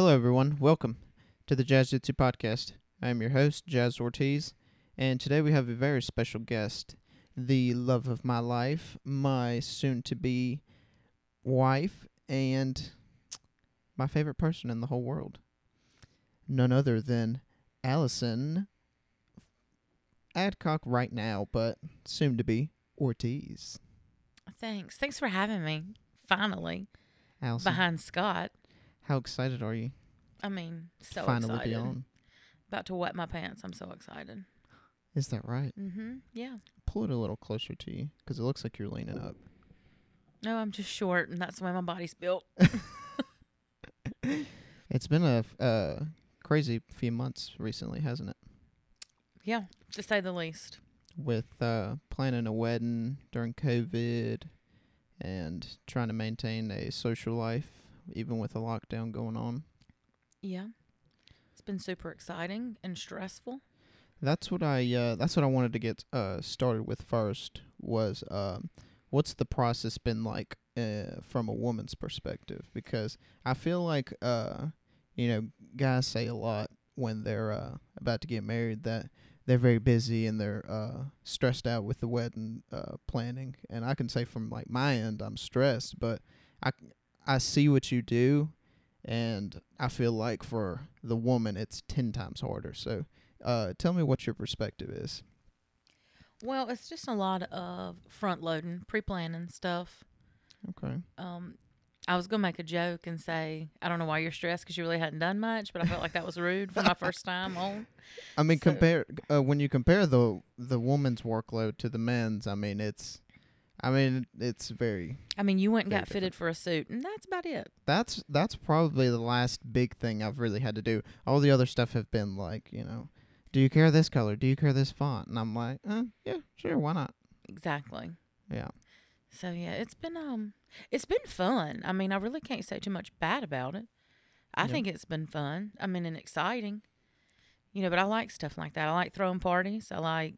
Hello, everyone. Welcome to the Jazz Jitsu Podcast. I am your host, Jazz Ortiz, and today we have a very special guest, the love of my life, my soon to be wife, and my favorite person in the whole world. None other than Allison Adcock right now, but soon to be Ortiz. Thanks. Thanks for having me. Finally, Allison, behind Scott. How excited are you I mean, so finally excited. be on? About to wet my pants. I'm so excited. Is that right? Mm-hmm. Yeah. Pull it a little closer to you because it looks like you're leaning up. No, I'm just short, and that's the way my body's built. It's been a f- uh, crazy few months recently, hasn't it? Yeah, to say the least. With uh, planning a wedding during COVID and trying to maintain a social life, even with a lockdown going on. Yeah. It's been super exciting and stressful. That's what I. Uh, that's what I wanted to get uh, started with first. Was um, what's the process been like uh, from a woman's perspective? Because I feel like uh, you know, guys say a lot when they're uh, about to get married that they're very busy and they're uh, stressed out with the wedding uh, planning. And I can say from like my end, I'm stressed, but I I see what you do, and I feel like for the woman, it's ten times harder. So, uh, tell me what your perspective is. Well, it's just a lot of front loading, pre planning stuff. Okay. Um, I was gonna make a joke and say I don't know why you're stressed because you really hadn't done much, but I felt like that was rude for my first time on. I mean, So- compare uh, when you compare the the woman's workload to the men's. I mean, it's, I mean, it's very. I mean, you went and got fitted for a suit, and that's about it. That's that's probably the last big thing I've really had to do. All the other stuff have been like, you know, do you care this color? Do you care this font? And I'm like, uh, yeah, sure, why not? Exactly. Yeah. So yeah, it's been um it's been fun. I mean, I really can't say too much bad about it. I Yeah. think it's been fun. I mean, and exciting. You know, but I like stuff like that. I like throwing parties. I like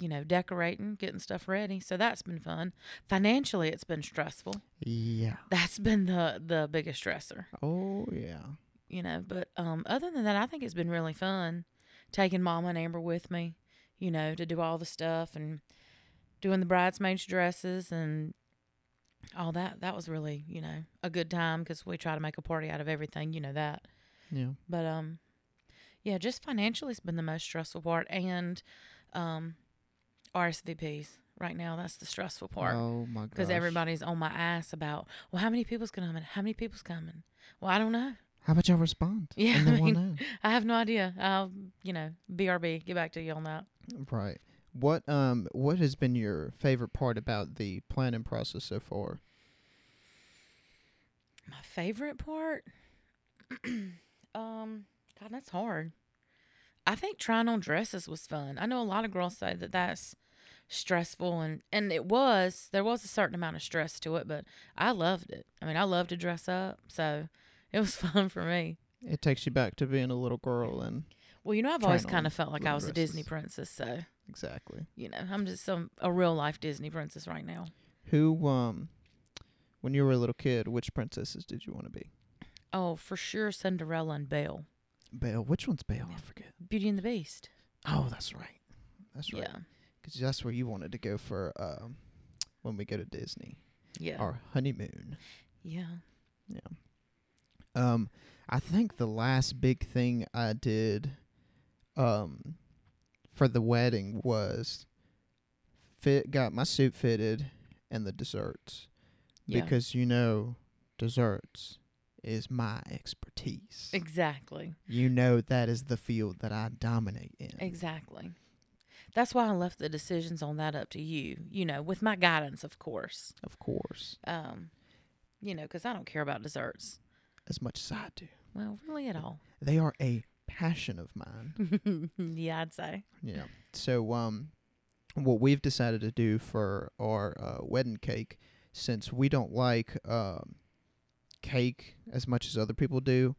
you know, decorating, getting stuff ready. So that's been fun. Financially, it's been stressful. Yeah. That's been the the biggest stressor, Oh yeah. you know, but um other than that, I think it's been really fun taking mama and Amber with me, you know, to do all the stuff and doing the bridesmaids dresses and all that. That was really, you know, a good time because we try to make a party out of everything, you know that. Yeah. But um, yeah, just financially, it's been the most stressful part, and um, RSVPs right now. That's the stressful part Oh my god. because everybody's on my ass about, well, how many people's coming? How many people's coming? Well, I don't know. How about y'all respond? Yeah, I mean- I have no idea. I'll, you know, BRB, get back to you on that. Right. What um what has been your favorite part about the planning process so far? My favorite part, um, God, that's hard. I think trying on dresses was fun. I know a lot of girls say that that's stressful, and and it was. There was a certain amount of stress to it, but I loved it. I mean, I love to dress up, so it was fun for me. It takes you back to being a little girl and Well, you know, I've always kind of felt like I was a Disney princess, so exactly. you know, I'm just some a real life Disney princess right now. Who um when you were a little kid, which princesses did you want to be? Oh, for sure, Cinderella and Belle, Belle. Which one's Belle? I forget. Beauty and the Beast. Oh, that's right. That's right. Yeah, Because that's where you wanted to go for um when we go to Disney. yeah, Our honeymoon. yeah. Yeah. Um, I think the last big thing I did, um, for the wedding was fit got my suit fitted and the desserts Yeah. because you know desserts is my expertise. Exactly. you know that is the field that I dominate in. Exactly. That's why I left the decisions on that up to you, you know, with my guidance, of course. Of course, Um, you know, because I don't care about desserts. as much as I do. Well, really at all. They are a passion of mine. yeah, I'd say. Yeah. So um, what we've decided to do for our uh, wedding cake, since we don't like um, cake as much as other people do,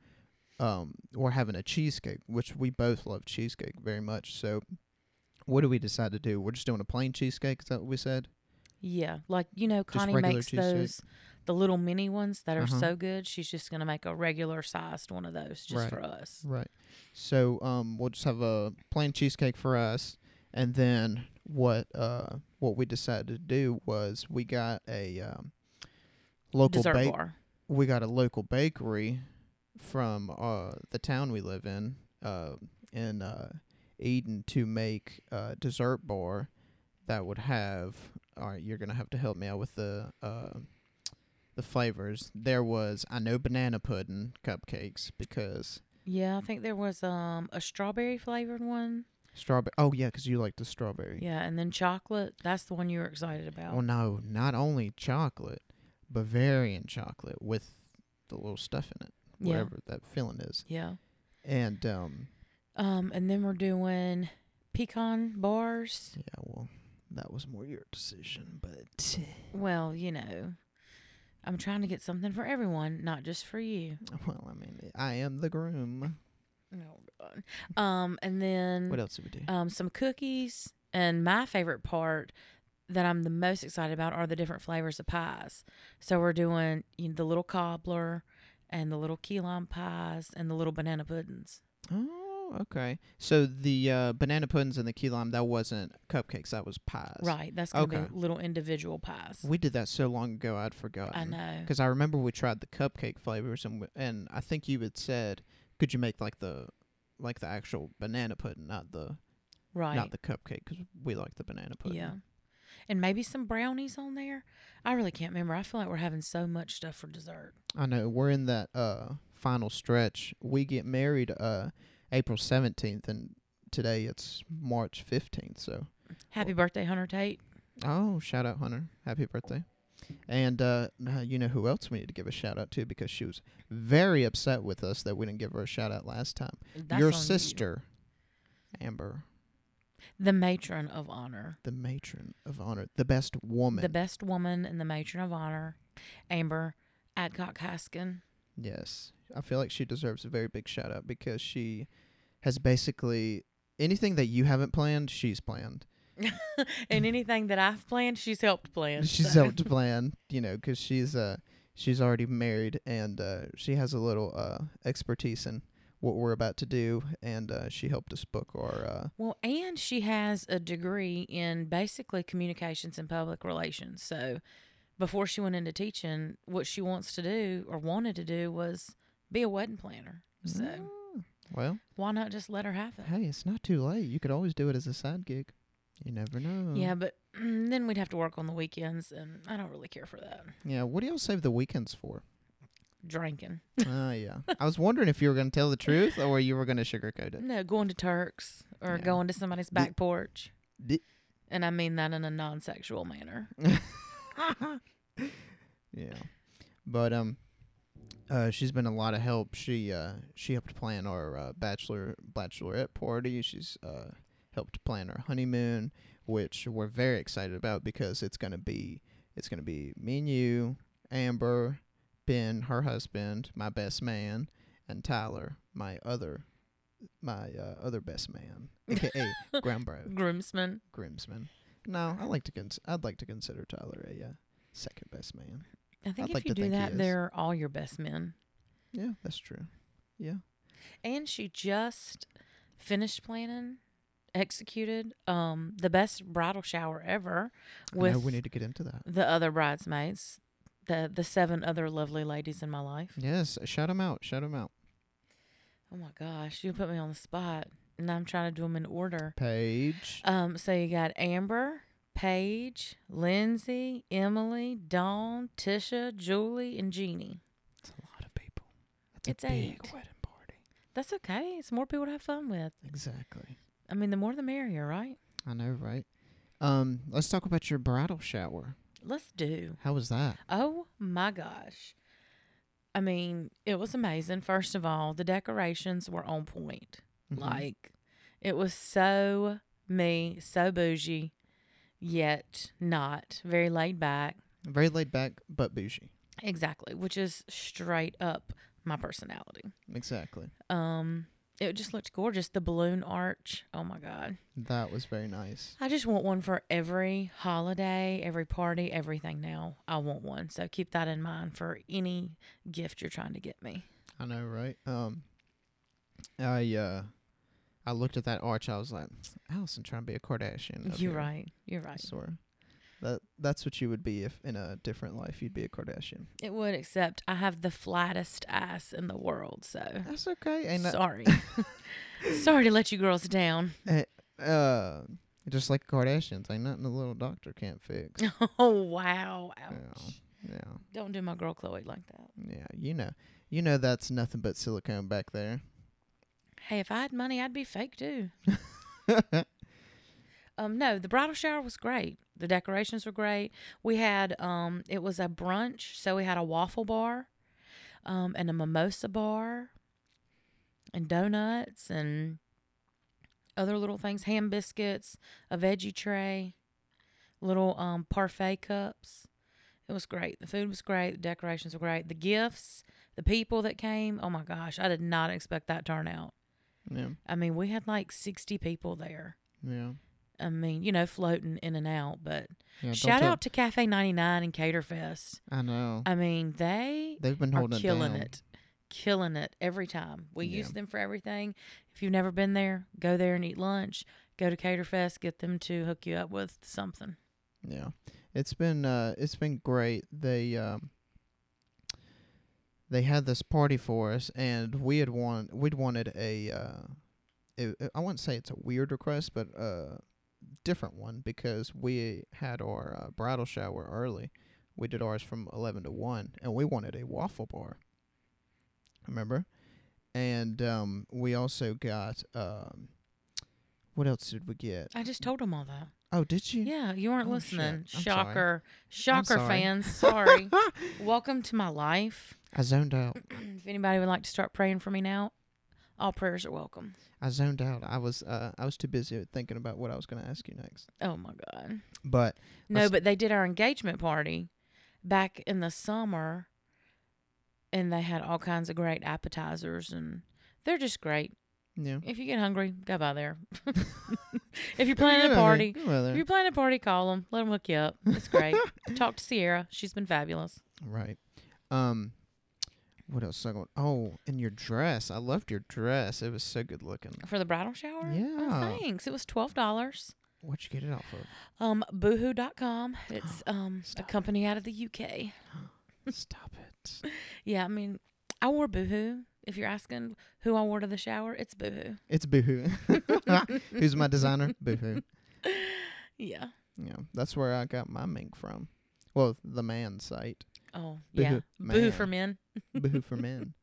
um, we're having a cheesecake, which we both love cheesecake very much. So, what do we decide to do? We're just doing a plain cheesecake. Is that what we said? Yeah. Like, you know, Connie makes cheesecake? those the little mini ones that are Uh-huh. so good. She's just gonna make a regular sized one of those just Right. for us. Right. So um, we'll just have a plain cheesecake for us, and then what uh what we decided to do was we got a um, local Dessert bake. bar. We got a local bakery from uh the town we live in uh in uh Eden to make a dessert bar that would have. All right, you're gonna have to help me out with the uh the flavors. There was I know banana pudding cupcakes because Yeah, I think there was um a strawberry flavored one. Strawberry. Oh yeah, 'cause you like the strawberry. Yeah, and then chocolate. That's the one you were excited about. Well, no, not only chocolate, Bavarian chocolate with the little stuff in it, yeah. whatever that filling is. Yeah. And um, Um, and then we're doing pecan bars. yeah, well, that was more your decision, but Well, you know, I'm trying to get something for everyone, not just for you. well, I mean, I am the groom. No, God. Um, and then What else did we do? um, some cookies. And my favorite part that I'm the most excited about are the different flavors of pies. So we're doing you know, the little cobbler and the little key lime pies and the little banana puddings. oh, okay. So the uh, banana puddings and the key lime that wasn't cupcakes, that was pies. Right. That's going to Okay. be little individual pies. We did that so long ago, I'd forgotten. I know. Because I remember we tried the cupcake flavors, and w- and I think you had said, could you make like the like the actual banana pudding, not the Right. not the cupcake, because we like the banana pudding. Yeah. And maybe some brownies on there. I really can't remember. I feel like we're having so much stuff for dessert. I know we're in that uh final stretch. We get married uh April seventeenth, and today it's March fifteenth. So Happy birthday, Hunter Tate. oh, shout out Hunter, happy birthday! And uh, you know who else we need to give a shout out to because she was very upset with us that we didn't give her a shout out last time. That's Your on you. sister, Amber. The matron of honor. the matron of honor, the best woman. The best woman and the matron of honor, Amber Adcock Haskin. yes, I feel like she deserves a very big shout out because she has basically anything that you haven't planned, she's planned. and anything that I've planned, she's helped plan. She's so- helped plan, you know, because she's uh she's already married and uh she has a little uh expertise in what we're about to do, and uh she helped us book our uh Well, and she has a degree in basically communications and public relations. So before she went into teaching, what she wants to do or wanted to do was be a wedding planner. So Mm, well, why not just let her have it? hey, it's not too late. You could always do it as a side gig. You never know. Yeah, but then we'd have to work on the weekends, and I don't really care for that. Yeah. What do y'all save the weekends for? Drinking. Ah, yeah. I was wondering if you were going to tell the truth or you were going to sugarcoat it. No, going to Turks or Yeah. going to somebody's back porch. And I mean that in a non sexual manner. yeah. But um uh she's been a lot of help. She uh she helped plan our uh, bachelor bachelorette party. She's uh helped plan our honeymoon, which we're very excited about because it's to be it's going to be me and you, Amber, Ben, her husband, my best man, and Tyler, my other my uh, other best man, aka ground bro, Groomsman. groomsman. No, I like to cons- I'd like to consider Tyler a uh, second best man. I think I'd if like you do that, they're all your best men. Yeah, that's true. Yeah. And she just finished planning, executed um the best bridal shower ever I with know we need to get into that. the other bridesmaids, the the seven other lovely ladies in my life. Yes, shout them out. Shout them out. Oh my gosh, you put me on the spot, and I'm trying to do them in order. Paige. Um, so you got Amber, Paige, Lindsay, Emily, Dawn, Tisha, Julie, and Jeannie. That's a lot of people. That's It's a big eight. wedding party. That's okay. It's more people to have fun with. Exactly. I mean, the more the merrier, right? I know, right? Um, let's talk about your bridal shower. Let's do. How was that? Oh my gosh. I mean, it was amazing. First of all, the decorations were on point. Mhm. Like, it was so me, so bougie, yet not. Very laid back. very laid back but bougie. Exactly, which is straight up my personality. Exactly. Um, it just looked gorgeous. The balloon arch. Oh my god. That was very nice. I just want one for every holiday, every party, everything now. I want one. So keep that in mind for any gift you're trying to get me. I know, right? Um, I uh, I looked at that arch. I was like, Allison trying to be a Kardashian. You're here." right. You're right. swear. That that's what you would be if in a different life you'd be a Kardashian. It would, except I have the flattest ass in the world. So That's okay. Ain't that, sorry. sorry to let you girls down. uh, just like Kardashians, ain't nothing a little doctor can't fix. Oh wow. Ouch. Yeah. Yeah, Don't do my girl Chloe like that. yeah. You know, you know that's nothing but silicone back there. Hey, if I had money, I'd be fake too. Um, no, the bridal shower was great. The decorations were great. We had um, it was a brunch, so we had a waffle bar, um, and a mimosa bar, and donuts and other little things, ham biscuits, a veggie tray, little um parfait cups. It was great. The food was great. The decorations were great. The gifts, the people that came. Oh my gosh, I did not expect that turnout. yeah, I mean, we had like sixty people there. yeah. I mean, you know, floating in and out. But yeah shout out to Cafe 99 and Caterfest. I know I mean, they they've been holding killing it. It. Killing it every time. We Yeah. use them for everything. If you've never been there, go there and eat lunch. Go to Caterfest, get them to hook you up with something. Yeah, it's been uh, it's been great. They um, they had this party for us, and we had want we'd wanted a uh, it, I wouldn't say it's a weird request, but a different one because we had our uh, bridal shower early. We did ours from eleven to one, and we wanted a waffle bar. Remember, and um, we also got um, what else did we get? I just told them all that. Oh, did you? Yeah, you weren't Oh, listening. I'm sorry. Shocker. Shocker, sorry. fans. Sorry. Welcome to my life. I zoned out. if anybody would like to start praying for me now, all prayers are welcome. I zoned out. I was uh I was too busy thinking about what I was going to ask you next. Oh my God. But No, but they did our engagement party back in the summer and they had all kinds of great appetizers and they're just great. yeah. If you get hungry, go by there. if you're planning a party, if you're planning a party, call them. Let them hook you up. It's great. Talk to Sierra. She's been fabulous. Right. Um what else? I going? Oh, and your dress. I loved your dress. It was so good looking. For the bridal shower? Yeah. Oh, thanks. It was $12. What'd you get it off of? Um, boohoo.com. It's um a company out of the UK. Stop it. Yeah, I mean, I wore Boohoo. If you're asking who I wore to the shower, it's Boohoo. It's Boohoo. Who's my designer? Boohoo. Yeah. Yeah, that's where I got my mink from. Well, the man site. Oh, Boohoo yeah. Boohoo for men. Boohoo for men.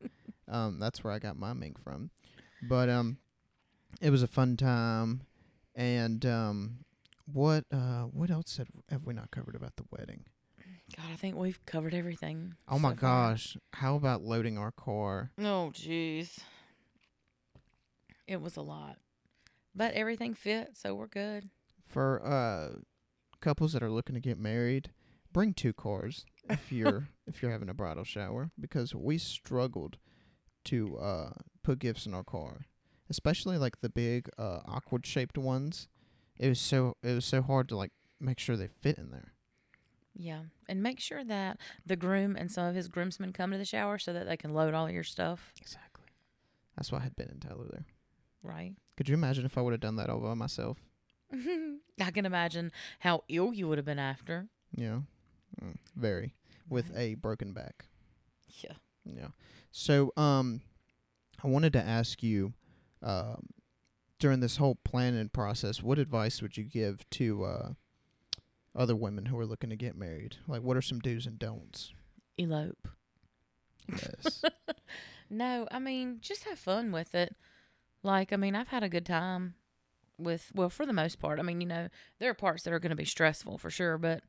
Um, that's where I got my mink from. But um, it was a fun time. And um, what uh, what else have, have we not covered about the wedding? God, I think we've covered everything. Oh my far. gosh! How about loading our car? Oh, jeez. It was a lot. But everything fit, so we're good. For uh, couples that are looking to get married, bring two cars if you're if you're having a bridal shower because we struggled to uh put gifts in our car, especially like the big uh awkward shaped ones. It was so it was so hard to like make sure they fit in there. Yeah. And make sure that the groom and some of his groomsmen come to the shower so that they can load all your stuff. Exactly. That's why I had Ben and Tyler there. Right. Could you imagine if I would have done that all by myself? I can imagine how ill you would have been after. Yeah, mm, very with Right. a broken back. Yeah. Yeah. So, um, I wanted to ask you, um, during this whole planning process, what advice would you give to uh, other women who are looking to get married? Like, what are some do's and don'ts? Elope. Yes. No, I mean, just have fun with it. Like, I mean, I've had a good time with, well, for the most part. I mean, you know, there are parts that are going to be stressful for sure, but,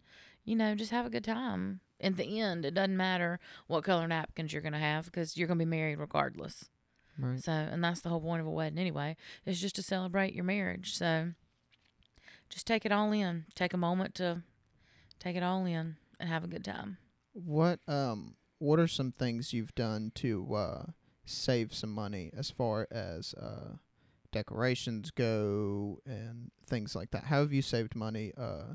you know, just have a good time. In the end, it doesn't matter what color napkins you're going to have because you're going to be married regardless. right. So, and that's the whole point of a wedding anyway, is just to celebrate your marriage. So, just take it all in. Take a moment to take it all in and have a good time. What um What are some things you've done to uh save some money as far as uh, decorations go and things like that. How have you saved money uh,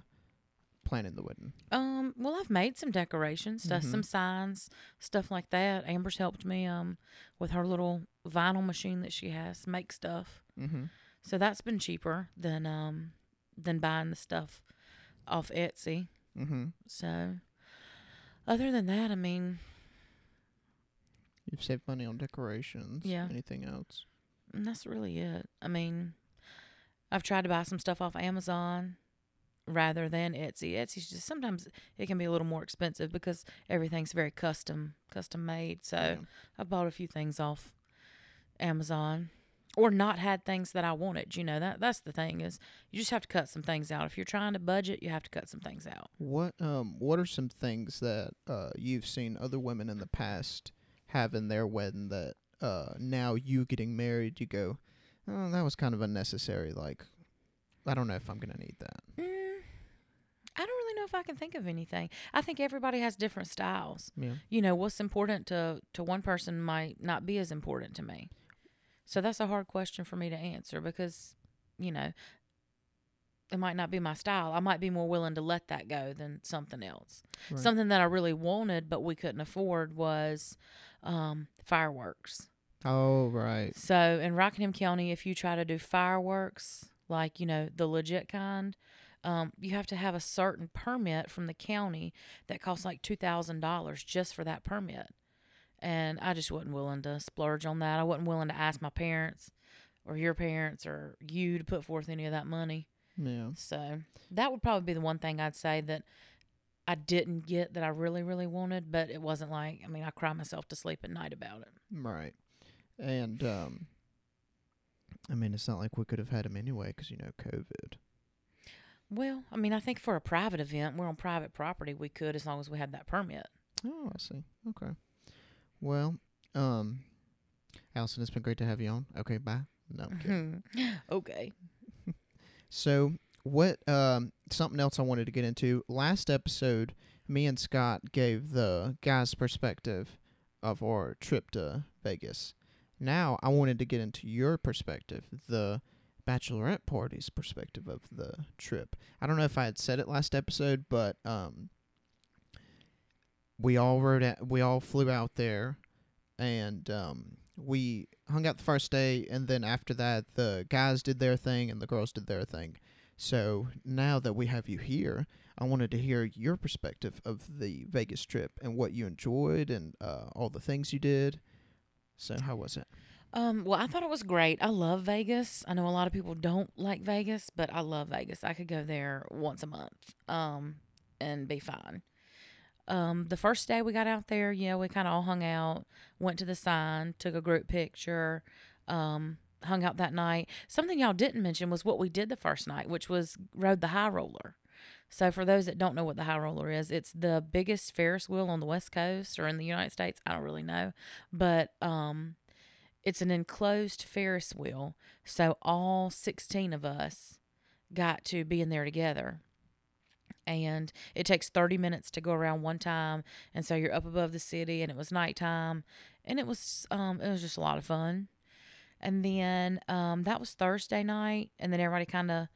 planning the wedding? Um, well, I've made some decorations, stuff, Mhm. some signs, stuff like that. Amber's helped me um with her little vinyl machine that she has make stuff. Mm-hmm. So that's been cheaper than um than buying the stuff off Etsy. Mm-hmm. So other than that, I mean, You've saved money on decorations. Yeah. Anything else? and that's really it. I mean, I've tried to buy some stuff off Amazon rather than Etsy. Etsy's just sometimes it can be a little more expensive because everything's very custom custom made. So Yeah. I bought a few things off Amazon or not had things that I wanted. You know, that that's the thing is you just have to cut some things out. If you're trying to budget, you have to cut some things out. What um what are some things that uh you've seen other women in the past have in their wedding that uh now you getting married you go, Oh, that was kind of unnecessary, like I don't know if I'm gonna need that. Mm, really know if I can think of anything. I think everybody has different styles. Yeah. You know, what's important to to one person might not be as important to me. So that's a hard question for me to answer because, you know, it might not be my style. I might be more willing to let that go than something else. Right. Something that I really wanted but we couldn't afford was um, fireworks. Oh right. So in Rockingham County, if you try to do fireworks, like, you know, the legit kind, um, you have to have a certain permit from the county that costs like $2,000 just for that permit. And I just wasn't willing to splurge on that. I wasn't willing to ask my parents or your parents or you to put forth any of that money. Yeah. So that would probably be the one thing I'd say that I didn't get that I really, really wanted, but it wasn't like, I mean, I cry myself to sleep at night about it. Right. And um I mean it's not like we could have had him anyway cuz you know COVID. Well, I mean, I think for a private event, we're on private property. We could, as long as we had that permit. Oh, I see. Okay. Well, um Allison, it's been great to have you on. Okay, bye. No. I'm kidding. okay. So what um something else I wanted to get into last episode me and Scott gave the guys perspective of our trip to Vegas. Now I wanted to get into your perspective, the bachelorette party's perspective of the trip. I don't know if I had said it last episode, but um we all rode out, we all flew out there and um we hung out the first day and then after that the guys did their thing and the girls did their thing. So now that we have you here, I wanted to hear your perspective of the Vegas trip and what you enjoyed and uh, all the things you did. So how was it? Um, well, I thought it was great. I love Vegas. I know a lot of people don't like Vegas, but I love Vegas. I could go there once a month, um, and be fine. Um, the first day we got out there, you know, we kind of all hung out, went to the sign, took a group picture, um, hung out that night. Something y'all didn't mention was what we did the first night, which was rode the high roller. So for those that don't know what the high roller is, it's the biggest Ferris wheel on the West Coast or in the United States. I don't really know, but um, it's an enclosed Ferris wheel. So all 16 of us got to be in there together. And it takes 30 minutes to go around one time. And so you're up above the city and it was nighttime. And it was um it was just a lot of fun. And then um that was Thursday night and then everybody kind of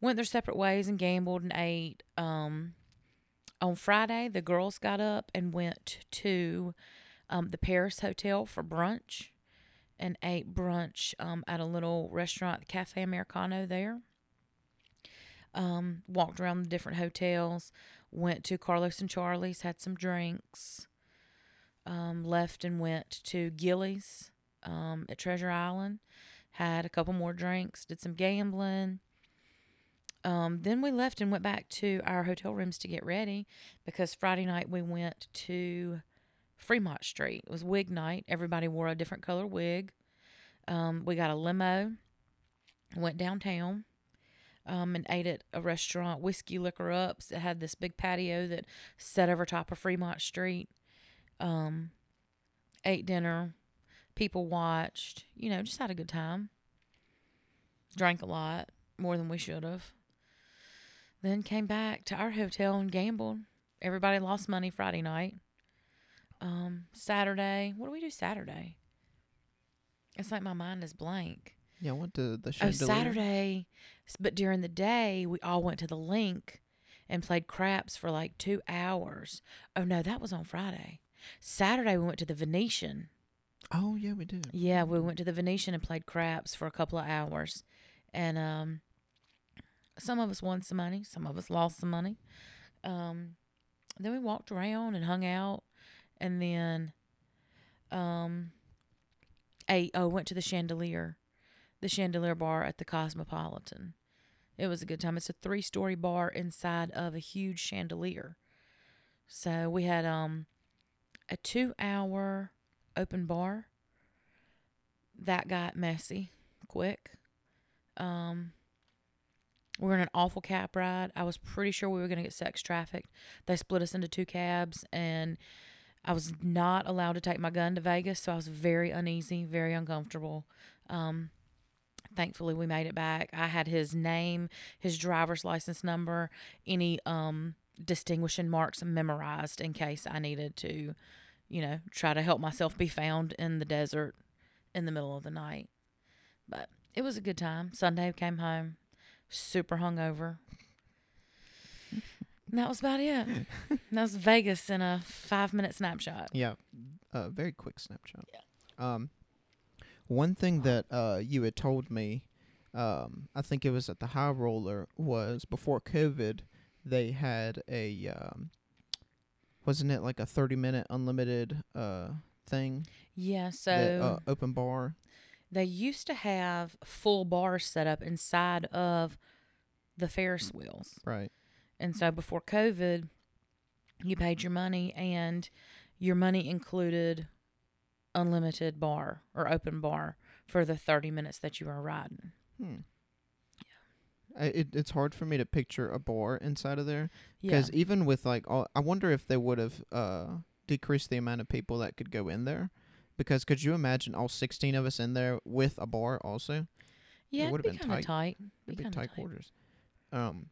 went their separate ways and gambled and ate. Um on Friday the girls got up and went to um the Paris Hotel for brunch and ate brunch um, at a little restaurant, the Cafe Americano there. Um, walked around the different hotels, went to Carlos and Charlie's, had some drinks, um, left and went to Gilley's um, at Treasure Island, had a couple more drinks, did some gambling. Um, then we left and went back to our hotel rooms to get ready because Friday night we went to Fremont Street. It was wig night. Everybody wore a different color wig. Um, we got a limo, went downtown, um, and ate at a restaurant, Whiskey Licker Ups. It had this big patio that set over top of Fremont Street. Um, ate dinner. People watched. You know, just had a good time. Drank a lot, more than we should have. Then came back to our hotel and gambled. Everybody lost money Friday night. Um, Saturday, what do we do Saturday? It's like my mind is blank. Yeah, I went to the show? Oh. Saturday, but during the day we all went to the LINQ and played craps for like two hours. Oh no, that was on Friday. Saturday we went to the Venetian. Oh yeah, we did. Yeah, we went to the Venetian and played craps for a couple of hours, and um, some of us won some money, some of us lost some money. Um, then we walked around and hung out, and then um, ate. Oh, went to the Chandelier, the Chandelier bar at the Cosmopolitan. It was a good time. It's a three-story bar inside of a huge chandelier. So we had um a two-hour open bar. That got messy quick. Um, we were in an awful cab ride. I was pretty sure we were going to get sex trafficked. They split us into two cabs, and I was not allowed to take my gun to Vegas, so I was very uneasy, very uncomfortable. Um, thankfully, we made it back. I had his name, his driver's license number, any um distinguishing marks memorized in case I needed to, you know, try to help myself be found in the desert in the middle of the night. But it was a good time. Sunday came home super hungover. And that was about it. that was Vegas in a five minute snapshot. Yeah, a very quick snapshot. Yeah. Um, one thing that uh you had told me, um, I think it was at the High Roller was before COVID, they had a um, wasn't it like a thirty minute unlimited uh thing, Yeah, so that, uh, open bar. they used to have full bars set up inside of the Ferris wheels. Right. And so before COVID, you paid your money and your money included unlimited bar or open bar for the 30 minutes that you were riding. Hmm. I, it, it's hard for me to picture a bar inside of there Yeah. because even with like all, I wonder if they would have uh decreased the amount of people that could go in there because could you imagine all 16 of us in there with a bar also Yeah, would've it'd be been tight. tight. it'd Be kinda tight quarters um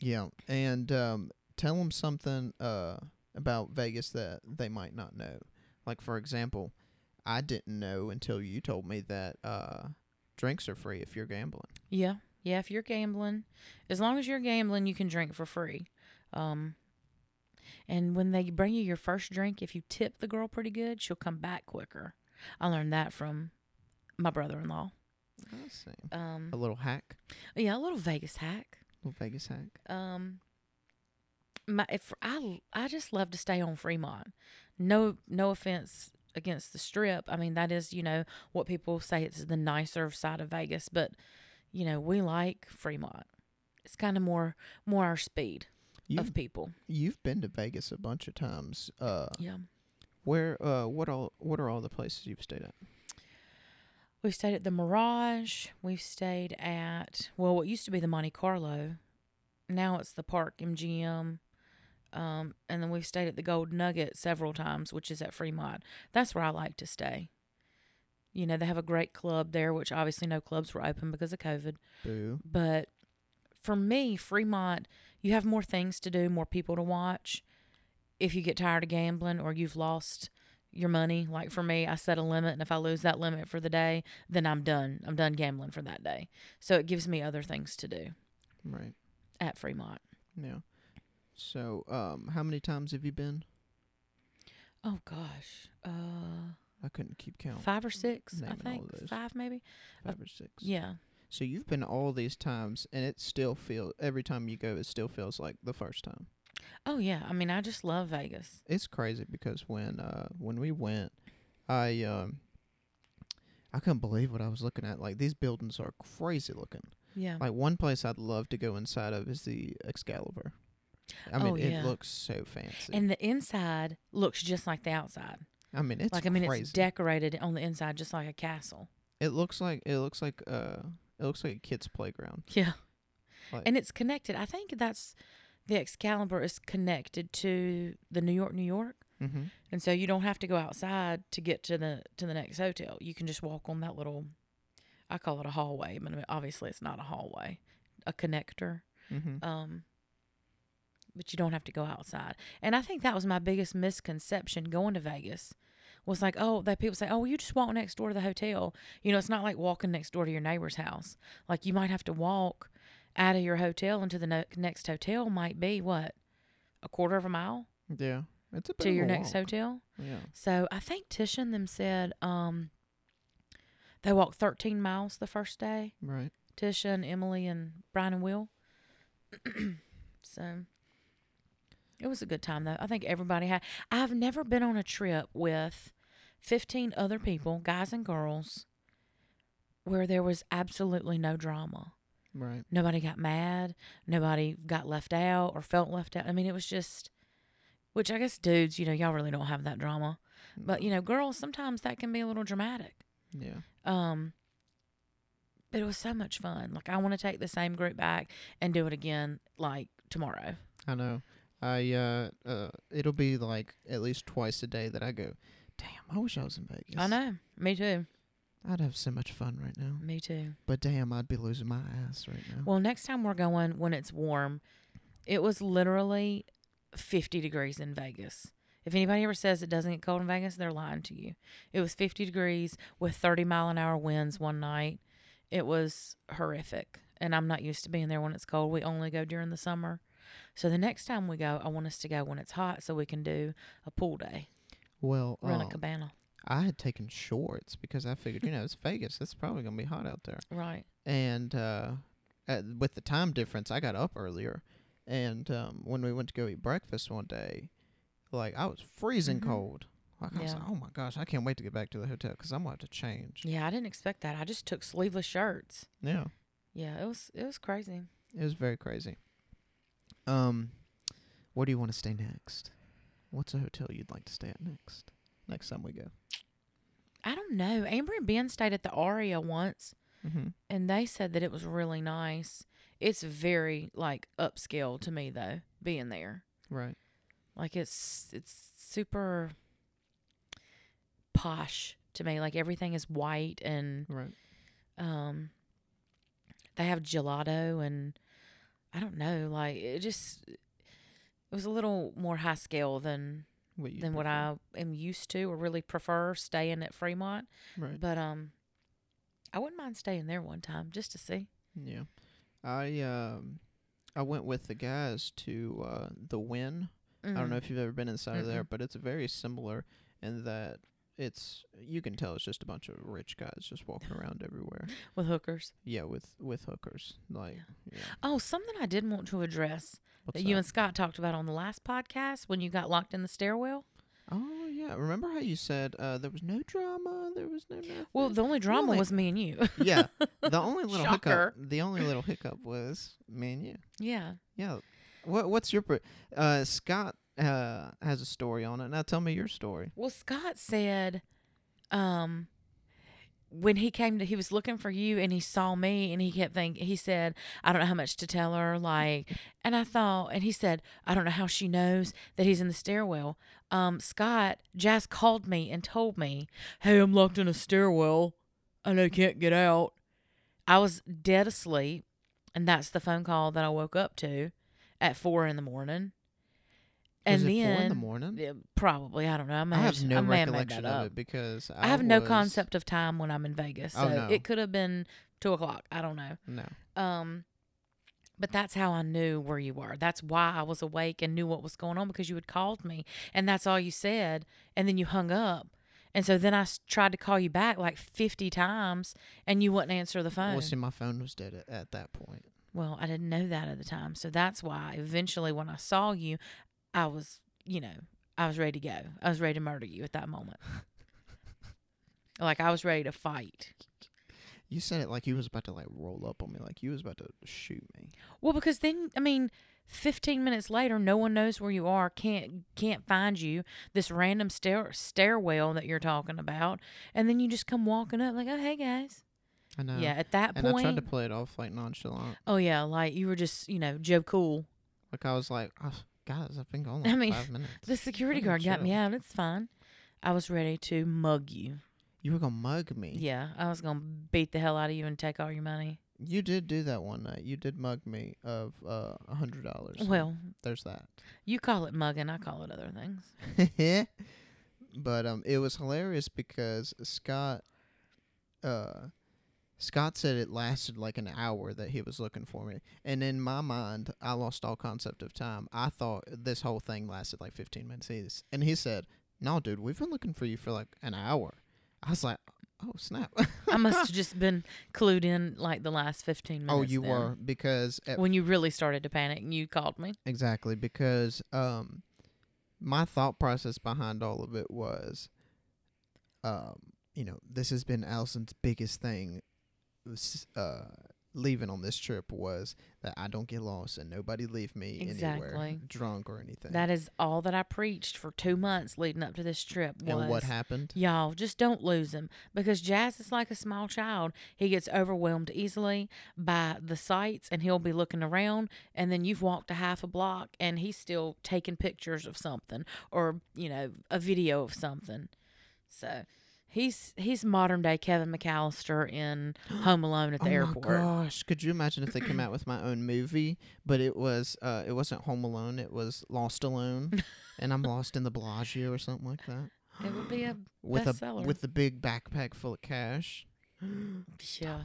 yeah and um tell them something uh about Vegas that they might not know like for example I didn't know until you told me that uh drinks are free if you're gambling Yeah. Yeah, if you're gambling, as long as you're gambling, you can drink for free. Um and when they bring you your first drink, if you tip the girl pretty good, she'll come back quicker. I learned that from my brother-in-law. Let's see. Um a little hack yeah, a little Vegas hack. Little Vegas hack Um my if I I just love to stay on Fremont. No no offense against the strip. I mean that is, you know, what people say it's the nicer side of Vegas, but you know, we like Fremont. It's kind of more more our speed You've of people. you've been to Vegas a bunch of times. Uh, Yeah. where uh, what all what are all the places you've stayed at? We've stayed at the Mirage. We've stayed at well, what used to be the Monte Carlo. Now it's the Park MGM. Um, and then we've stayed at the Gold Nugget several times, which is at Fremont. That's where I like to stay. You know, they have a great club there, which obviously no clubs were open because of COVID. Boo. But for me, Fremont, you have more things to do, more people to watch. If you get tired of gambling or you've lost your money, like for me, I set a limit, and if I lose that limit for the day, then I'm done. I'm done gambling for that day. So it gives me other things to do Right. at Fremont. Yeah. So, um, how many times have you been? Oh gosh, uh, I couldn't keep count. five or six, I think. Five maybe. Five or six. Yeah. So you've been all these times, and it still feels every time you go, it still feels like the first time. Oh yeah. I mean, I just love Vegas. It's crazy because when uh when we went, I um I couldn't believe what I was looking at. Like these buildings are crazy looking. Yeah. Like one place I'd love to go inside of is the Excalibur. I mean, Oh, it looks so fancy. and the inside looks just like the outside. I mean, it's like I mean, crazy. it's decorated on the inside just like a castle. it looks like it looks like uh it looks like a kid's playground. Yeah. Like- and it's connected. I think that's the Excalibur is connected to the New York, New York. Mm-hmm. And so you don't have to go outside to get to the to the next hotel. You can just walk on that little I call it a hallway, but obviously it's not a hallway, a connector. Mm-hmm. Um but you don't have to go outside. And I think that was my biggest misconception going to Vegas was like, oh, that people say, oh, you just walk next door to the hotel. You know, it's not like walking next door to your neighbor's house. Like you might have to walk out of your hotel into the no- next hotel. Might be what a quarter of a mile Yeah. It's a bit to your next walk. hotel. Yeah. So I think Tish and them said um, they walked 13 miles the first day. Right. Tisha and Emily and Brian and Will. so it was a good time though. I think everybody had. I've never been on a trip with 15 other people, guys and girls, where there was absolutely no drama. Right. Nobody got mad. Nobody got left out or felt left out. I mean, it was just, which I guess dudes, you know, y'all really don't have that drama. But, you know, girls, sometimes that can be a little dramatic. Yeah. Um, but it was so much fun. Like I want to take the same group back and do it again, like tomorrow. I know. I uh uh it'll be like at least twice a day that I go, Damn, I wish I was in Vegas. I know. Me too. I'd have so much fun right now. Me too. But damn, I'd be losing my ass right now. Well, next time we're going when it's warm, it was literally 50 degrees in Vegas. If anybody ever says it doesn't get cold in Vegas, they're lying to you. It was 50 degrees with 30 mile an hour winds one night. It was horrific. And I'm not used to being there when it's cold. We only go during the summer. So the next time we go, I want us to go when it's hot so we can do a pool day. well, Run a um, cabana. I had taken shorts because I figured, you know, it's Vegas. It's probably gonna be hot out there. Right. And uh, at, with the time difference, I got up earlier, and um, when we went to go eat breakfast one day, like I was freezing Mhm. cold. Like I was Yeah. like, oh my gosh, I can't wait to get back to the hotel because I'm gonna have to change. Yeah, I didn't expect that. I just took sleeveless shirts. Yeah, Yeah, it was it was crazy. it was very crazy. Um, where do you want to stay next? What's a hotel you'd like to stay at next? Next time we go. I don't know. Amber and Ben stayed at the Aria once, Mm-hmm. and they said that it was really nice. It's very like upscale to me though, being there. Right. Like it's it's super posh to me. Like everything is white and Right. um they have gelato and I don't know, like it just it was a little more high scale than What than what. I am used to or really prefer staying at Fremont. Right. But um I wouldn't mind staying there one time just to see. Yeah. I um I went with the guys to uh the Wynn. I don't know Mm. if you've ever been inside of there, but it's very similar in that it's you can tell it's just a bunch of rich guys just walking around everywhere. with hookers. Yeah, with with hookers. Like yeah. Oh, something I did want to address What's that you that? and Scott talked about on the last podcast when you got locked in the stairwell. Oh yeah. Remember how you said uh there was no drama, there was no nothing? Well, the only drama only- was me and you. Yeah. The only little Shocker. hiccup the only little hiccup was me and you. yeah. Yeah. What what's your per- uh Scott uh has a story on it. Now tell me your story. Well, Scott said, um, when he came to, he was looking for you and he saw me and he kept thinking, he said, I don't know how much to tell her. Like, and I thought, and he said, I don't know how she knows that he's in the stairwell. Um, Scott, Jazz called me and told me, Hey, I'm locked in a stairwell and I can't get out. I was dead asleep. And that's the phone call that I woke up to at four in the morning. And was then it four in the morning? yeah, probably. I don't know. I, may I have just- no I recollection of it because I have no concept of time when I'm in Vegas, so Oh, no. it could have been two o'clock. I don't know. No. Um, but that's how I knew where you were. That's why I was awake and knew what was going on because you had called me, and that's all you said, and then you hung up. And so then I s- tried to call you back like 50 times, and you wouldn't answer the phone. Well, see, my phone was dead at, at that point. Well, I didn't know that at the time. So that's why eventually when I saw you, I was, you know, I was ready to go. I was ready to murder you at that moment. like I was ready to fight. You said it like you was about to like roll up on me, like you was about to shoot me. Well, because then I mean, 15 minutes later, no one knows where you are, can't can't find you. This random stair stairwell that you're talking about, and then you just come walking up like, "Oh, hey guys." I know. Yeah, at that point. And I tried to play it off like nonchalant. oh yeah, like you were just, you know, Joe Cool. Like I was like, oh, guys, I've been going I mean, five minutes. The security guard got me out. It's fine. I was ready to mug you. You were gonna mug me. Yeah, I was gonna beat the hell out of you and take all your money. You did do that one night. You did mug me of uh, a hundred dollars. Well, there's that. you call it mugging, I call it other things. But um, it was hilarious because Scott, uh, Scott said it lasted like an hour that he was looking for me, and in my mind, I lost all concept of time. I thought this whole thing lasted like fifteen minutes. He's, and he said, "No, dude, we've been looking for you for like an hour." I was like, "Oh snap!" I must have just been clued in like the last 15 minutes. oh, you then. were because When you really started to panic and you called me. Exactly, because um, my thought process behind all of it was, um, you know, this has been Allison's biggest thing. Uh, leaving on this trip was that I don't get lost and nobody leave me anywhere drunk or anything. That is all that I preached for two months leading up to this trip. Was, and what happened? Y'all, just don't lose him because Jazz is like a small child. He gets overwhelmed easily by the sights and he'll be looking around. And then you've walked a half a block and he's still taking pictures of something or, you know, a video of something. So he's he's modern day Kevin McAllister in Home Alone at the oh airport. gosh! Could you imagine if they came out with my own movie, but it was uh, it wasn't Home Alone, it was Lost Alone, and I'm lost in the Bellagio or something like that. It would be a with a bestseller. with the big backpack full of cash. yeah.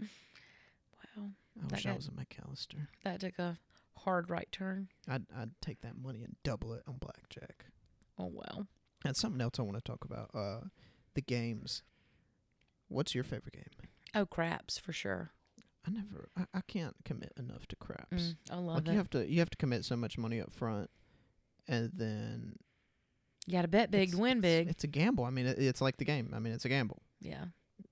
Wow. I That wish I was a McAllister. That took a hard right turn. I'd I'd take that money and double it on blackjack. Oh well. And something else I want to talk about. Uh, the games. What's your favorite game? Oh craps for sure. I never. I, I can't commit enough to craps. Mm, I love like it. you have to you have to commit so much money up front, and then You got to bet big to win big. It's a gamble. I mean, it, it's like the game. I mean, it's a gamble. yeah.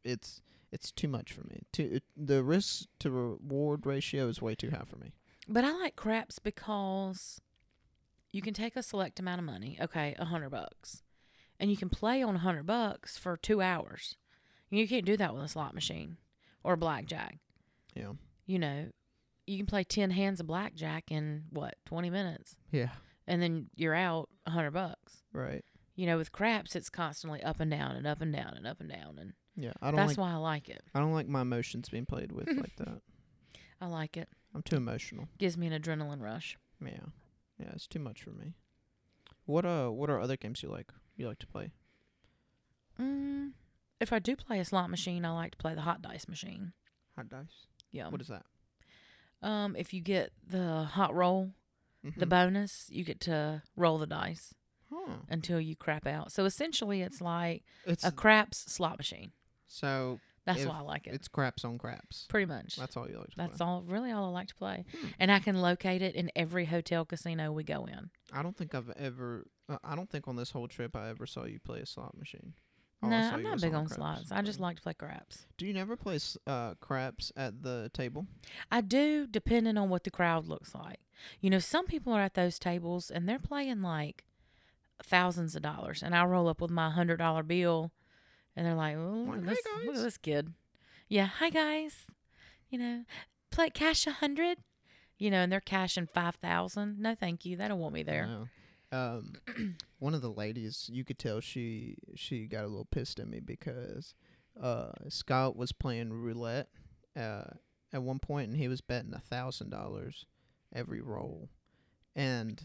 It's it's too much for me. To it, the risk to reward ratio is way too high for me. But I like craps because you can take a select amount of money, okay, a hundred bucks, and you can play on a hundred bucks for two hours. You can't do that with a slot machine or blackjack. Yeah. You know, you can play ten hands of blackjack in what twenty minutes, Yeah. and then you're out a hundred bucks. Right. You know, with craps, it's constantly up and down and up and down and up and down, and Yeah. I don't that's like why I like it. I don't like my emotions being played with like that. I like it. I'm too emotional. Gives me an adrenaline rush. Yeah. Yeah, it's too much for me. What uh what are other games you like? You like to play? Mm, if I do play a slot machine, I like to play the hot dice machine. Hot dice. Yeah. What is that? Um, if you get the hot roll, the Mhm. bonus, you get to roll the dice Huh. until you crap out. So essentially, it's like It's a craps slot machine. so That's why I like it. it's craps on craps. Pretty much. That's all you like to That's play. all. Really, all I like to play, Hmm. and I can locate it in every hotel casino we go in. I don't think I've ever. Uh, I don't think on this whole trip I ever saw you play a slot machine. All no, I'm not big on on slots. I just like to play craps. Do you never play uh, craps at the table? I do, depending on what the crowd looks like. You know, some people are at those tables and they're playing like thousands of dollars, and I roll up with my hundred dollar bill, and they're like, "Oh, at "Hey, this, look at this kid." Yeah, hi guys. You know, play cash a hundred. You know, and they're cashing five thousand. No, thank you. They don't want me there. Um, one of the ladies, you could tell she she got a little pissed at me because uh, Scott was playing roulette uh, at one point, and he was betting a thousand dollars every roll, and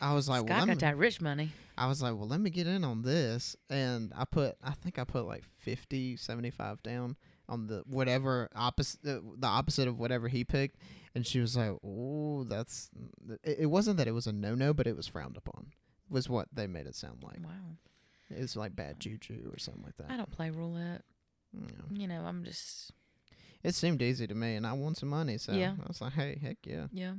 I was like, Scott well, got me, that rich money. I was like, well, let me get in on this, and I put, I think I put like 50, 75 down on the whatever opposite, the, the opposite of whatever he picked, and she was like, oh, that's, it, it wasn't that it was a no no, but it was frowned upon, was what they made it sound like. Wow. It was like bad juju or something like that. I don't play roulette. Yeah. You know, I'm just It seemed easy to me, and I won some money, so Yeah. I was like, hey, heck yeah, yeah.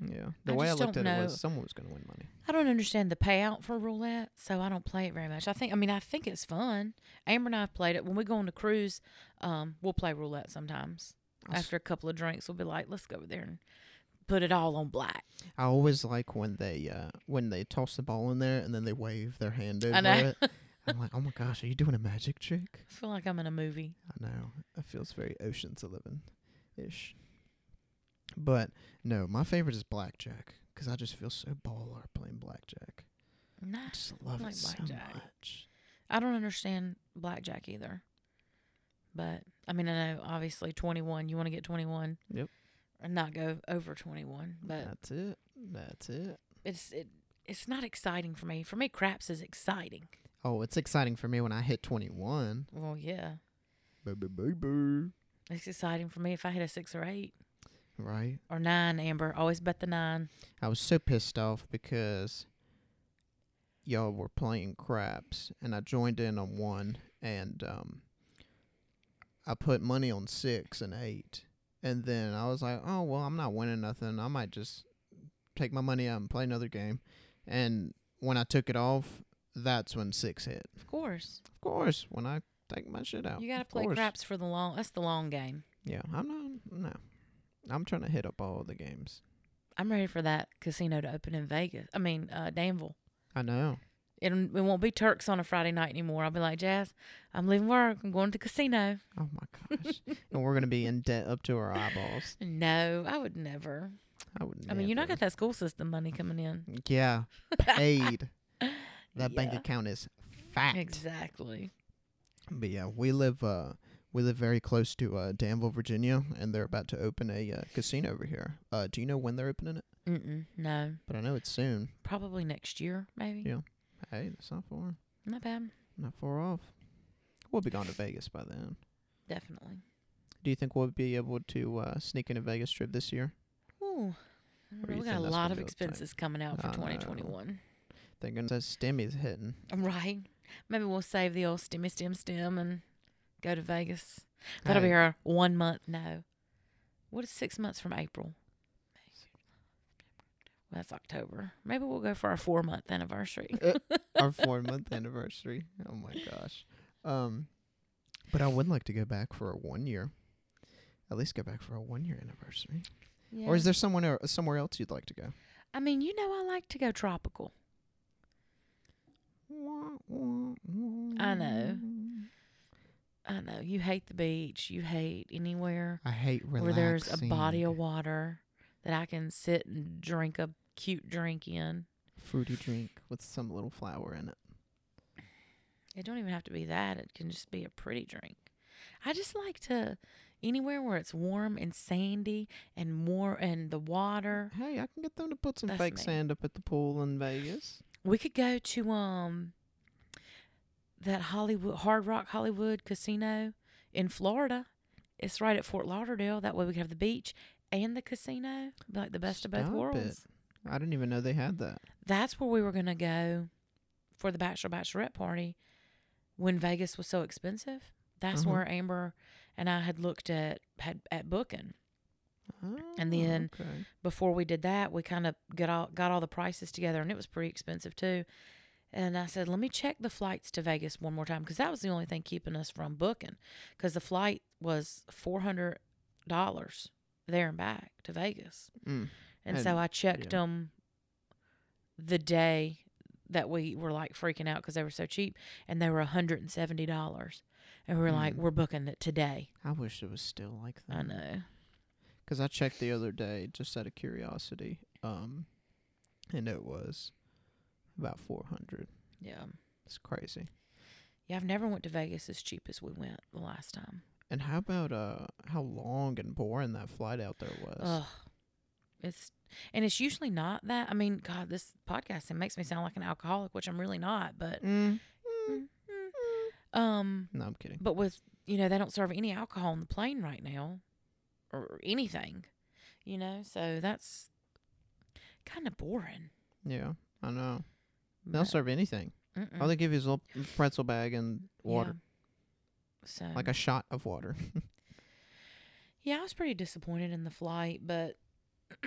Yeah. The I way I looked at don't it was someone was going to win money. I don't understand the payout for roulette, so I don't play it very much. I think, I mean, I think it's fun. Amber and I have played it when we go on a cruise. Um, we'll play roulette sometimes. I s- After a couple of drinks, we'll be like, "Let's go over there and put it all on black." I always like when they uh, when they toss the ball in there and then they wave their hand over know. it. I'm like, oh my gosh, are you doing a magic trick? I feel like I'm in a movie. I know it feels very Ocean's Eleven ish. But no, my favorite is blackjack because I just feel so baller playing blackjack. Nah, I just love like it so blackjack. much. I don't understand blackjack either. But I mean, I know obviously 21. You want to get 21. Yep. And not go over 21, but That's it. That's it. it's it. it's not exciting for me. For me, craps is exciting. Oh, it's exciting for me when I hit 21. Well, yeah, Baby, baby. it's exciting for me if I hit a six or eight Right. or nine. Amber always bet the nine. I was so pissed off because y'all were playing craps and I joined in on one and um I put money on six and eight. And then I was like, Oh well I'm not winning nothing. I might just take my money out and play another game. And when I took it off, that's when six hit. Of course, Of course, when I take my shit out. you got to play course. craps for the long. That's the long game. Yeah, I'm not no. I'm trying to hit up all the games. I'm ready for that casino to open in Vegas. I mean, uh, Danville. I know. It, it won't be Turks on a Friday night anymore. I'll be like, Jazz, I'm leaving work. I'm going to casino. Oh my gosh. and we're gonna be in debt up to our eyeballs. No, I would never. I would. I mean, you not never. got that school system money coming in. Yeah, paid. that bank account is fat. Exactly. But yeah, we live. Uh, we live very close to uh, Danville, Virginia, and they're about to open a uh, casino over here. Uh, do you know when they're opening it? Mm-mm, no, But I know it's soon. probably next year, maybe. Yeah. Hey, that's not far. Not bad. Not far off. We'll be gone to Vegas by then. Definitely. Do you think we'll be able to uh, sneak in a Vegas trip this year? Ooh. Or do you We got a lot of expenses coming out for I 2021. They're say Stimmy's hitting. Right. Maybe we'll save the old stimmy stim stim and go to Vegas. That'll be our one month. No. What is six months from April? Well, that's October. Maybe we'll go for our four month anniversary. our four month anniversary. Oh my gosh. Um, but I would like to go back for a one year. At least go back for a one year anniversary. Or is there someone or somewhere else you'd like to go? I mean, you know, I like to go tropical. I know. I know you hate the beach. You hate anywhere I hate relaxing. where there's a body of water that I can sit and drink a cute drink in. fruity drink with some little flower in it. It don't even have to be that. It can just be a pretty drink. I just like to anywhere where it's warm and sandy and more and the water. Hey, I can get them to put some That's fake me. sand up at the pool in Vegas. We could go to um that Hollywood Hard Rock Hollywood Casino in Florida. It's right at Fort Lauderdale. That way we could have the beach and the casino. Be like the best of both worlds. it. I didn't even know they had that. That's where we were gonna go for the bachelor bachelorette party when Vegas was so expensive. That's Uh-huh. where Amber and I had looked at had at booking. And Oh, then- okay. Before we did that, we kind of got all got all the prices together, and it was pretty expensive too. And I said, let me check the flights to Vegas one more time because that was the only thing keeping us from booking. Because the flight was four hundred dollars there and back to Vegas. Mm. And, And- so I checked yeah. them the day that we were like freaking out because they were so cheap, and they were hundred and seventy dollars. And we were like, Mm. we're booking it today. I wish it was still like that. I know. Because I checked the other day just out of curiosity, um, and it was about four hundred. Yeah, It's crazy. yeah. I've never went to Vegas as cheap as we went the last time. And how about uh how long and boring that flight out there was? Ugh. It's and it's usually not that. I mean, God, this podcast it makes me sound like an alcoholic, which I'm really not. But Mm. Mm, mm. um, No, I'm kidding. but with you know they don't serve any alcohol on the plane right now, or anything, you know. So that's kind of boring. Yeah, I know. They'll serve anything. mm-mm. All they give you is a little pretzel bag and water, Yeah. So like a shot of water. Yeah, I was pretty disappointed in the flight, but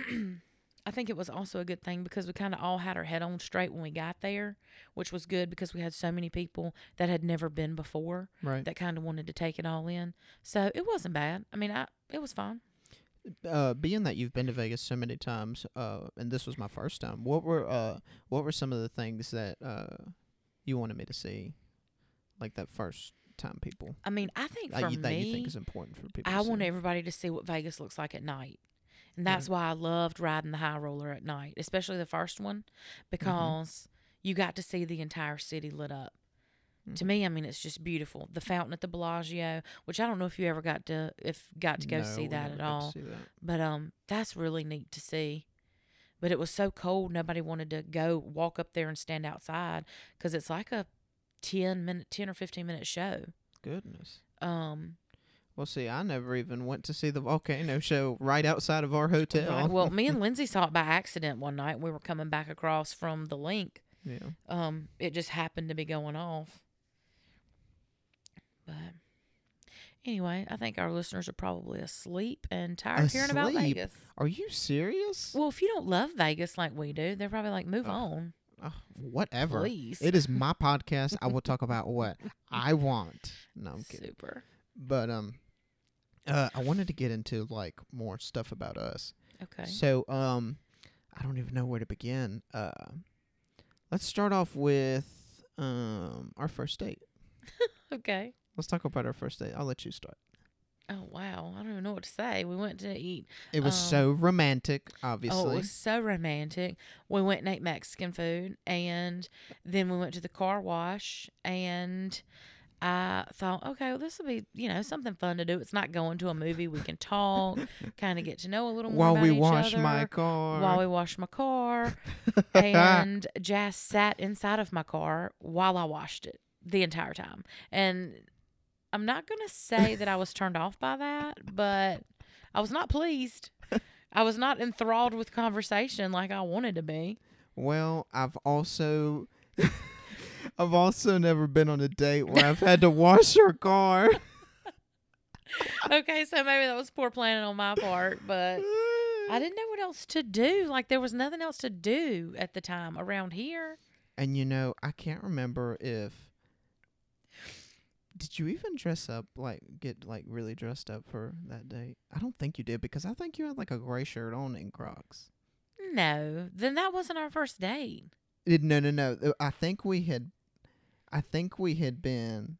I think it was also a good thing because we kind of all had our head on straight when we got there, which was good because we had so many people that had never been before right. that kind of wanted to take it all in. So it wasn't bad. I mean, I it was fine. Uh, being that you've been to Vegas so many times, uh, and this was my first time, what were uh, what were some of the things that uh, you wanted me to see, like that first time people I mean, I think for you, that you think me, is important for people? I want see? everybody to see what Vegas looks like at night. And that's Right. why I loved riding the high roller at night, especially the first one, because you got to see the entire city lit up. To me, I mean, it's just beautiful. The fountain at the Bellagio, which I don't know if you ever got to if got to go No, see that at all, that. but um, that's really neat to see. but it was so cold nobody wanted to go walk up there and stand outside because it's like a 10 minute 10 or 15 minute show Goodness. um Well, see, I never even went to see the volcano show right outside of our hotel. right, well me and lindsay saw it by accident one night we were coming back across from the LINQ yeah. um it just happened to be going off but anyway i think our listeners are probably asleep and tired of hearing about Asleep? vegas Are you serious? well if you don't love vegas like we do they're probably like move on Ugh, whatever. please It is my podcast. I will talk about what I want. No, I'm kidding. super But um, uh, I wanted to get into like more stuff about us. okay So um, I don't even know where to begin. Uh, let's start off with um our first date. okay Let's talk about our first date. I'll let you start. oh wow i don't even know what to say we went to eat It was Um, so romantic, obviously. Oh, it was so romantic. We went and ate Mexican food, and then we went to the car wash. And I thought, okay, well, this will be, you know, something fun to do. It's not going to a movie. We can talk, kind of get to know a little more While we wash other. my car. While we wash my car, and Jazz sat inside of my car while I washed it the entire time. And I'm not gonna say that I was turned off by that, but I was not pleased. I was not enthralled with conversation like I wanted to be. Well, I've also I've also never been on a date where I've had to wash your car. Okay, so maybe that was poor planning on my part, but I didn't know what else to do. Like there was nothing else to do at the time around here. And you know, I can't remember if did you even dress up like get like really dressed up for that date? I don't think you did because I think you had like a gray shirt on and Crocs. No, then that wasn't our first date. It, no, no, no. Uh, I think we had I think we had been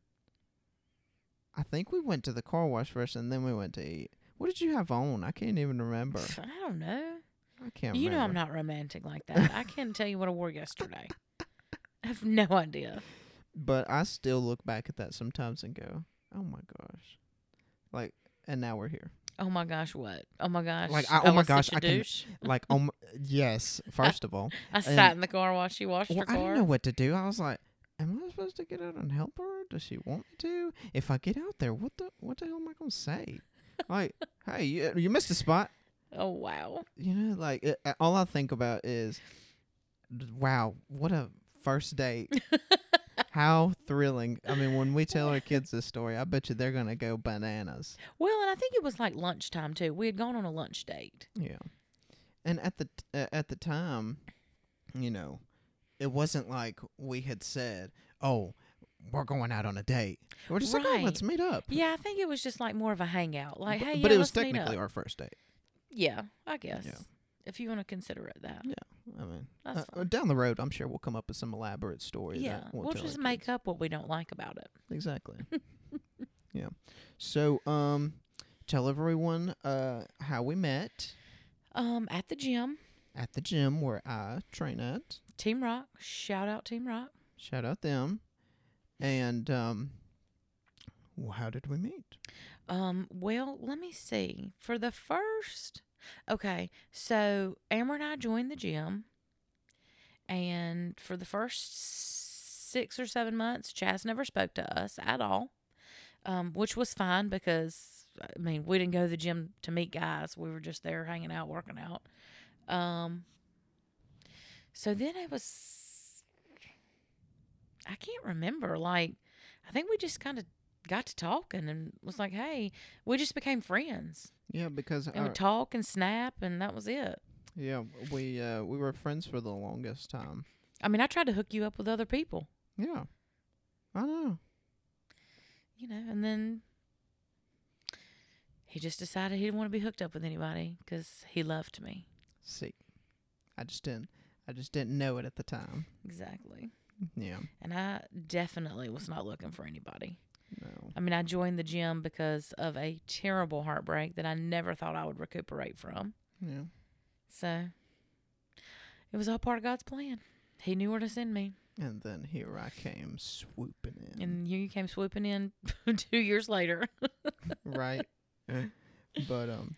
I think we went to the car wash first and then we went to eat. What did you have on? I can't even remember. I don't know. I can't You know. I'm not romantic like that. I can't tell you what I wore yesterday. I have no idea. But I still look back at that sometimes and go, "Oh my gosh!" Like, and now we're here. Oh my gosh, what? Oh my gosh. Like, I- oh my gosh, I can-. Like, um, yes. First of all, I sat in the car while she washed well, her I didn't know what to do. I was like, "Am I supposed to get out and help her? Does she want me to? If I get out there, what the what the hell am I gonna say? Like, hey, you, you missed a spot. Oh wow. You know, like it, all I think about is, wow, what a first date. How thrilling! I mean, when we tell our kids this story, I bet you they're gonna go bananas. Well, and I think it was like lunchtime too. We had gone on a lunch date. Yeah, and at the t- uh, at the time, you know, it wasn't like we had said, "Oh, we're going out on a date." We're just like, "Oh, Right. let's meet up." Yeah, I think it was just like more of a hangout. Like, hey, but yeah, it was let's meet technically up. our first date. Yeah, I guess. If you want to consider it that. Yeah, I mean, That's uh, uh, down the road, I'm sure we'll come up with some elaborate story. Yeah, that we'll, we'll just make kids. up what we don't like about it. Exactly. yeah. So, um, tell everyone uh how we met Um, at the gym, at the gym where I train at. Team Rock. Shout out Team Rock. Shout out them. And um, well, how did we meet? Um, well, let me see. For the first, okay, so Amber and I joined the gym, and for the first six or seven months, Jazz never spoke to us at all, um, which was fine because I mean we didn't go to the gym to meet guys. We were just there hanging out, working out. Um, so then it was, I can't remember. Like, I think we just kind of got to talking and was like, hey, we just became friends Yeah, because and our, would talk and snap, and that was it. yeah, we uh we were friends for the longest time. I mean, I tried to hook you up with other people, Yeah. I know. you know, and then he just decided he didn't want to be hooked up with anybody because he loved me. See. I just didn't I just didn't know it at the time. Exactly. Yeah. And I definitely was not looking for anybody. No. I mean, I joined the gym because of a terrible heartbreak that I never thought I would recuperate from. Yeah. So it was all part of God's plan. He knew where to send me. And then here I came swooping in. And here you came swooping in two years later. right? but um,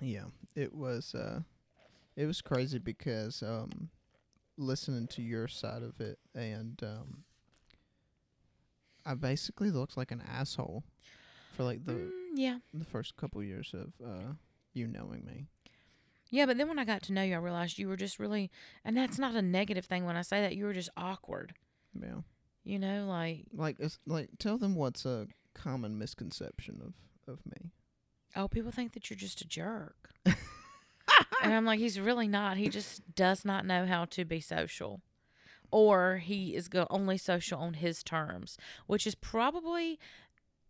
yeah, it was uh, it was crazy because um, listening to your side of it, and um, I basically looked like an asshole for like the Mm, yeah. the first couple years of uh, you knowing me. Yeah, but then when I got to know you, I realized you were just really, and that's not a negative thing when I say that. You were just awkward. Yeah, You know, like, like it's like tell them what's a common misconception of of me. oh, people think that you're just a jerk. and I'm like, he's really not. He just does not know how to be social. Or he is go- only social on his terms, which is probably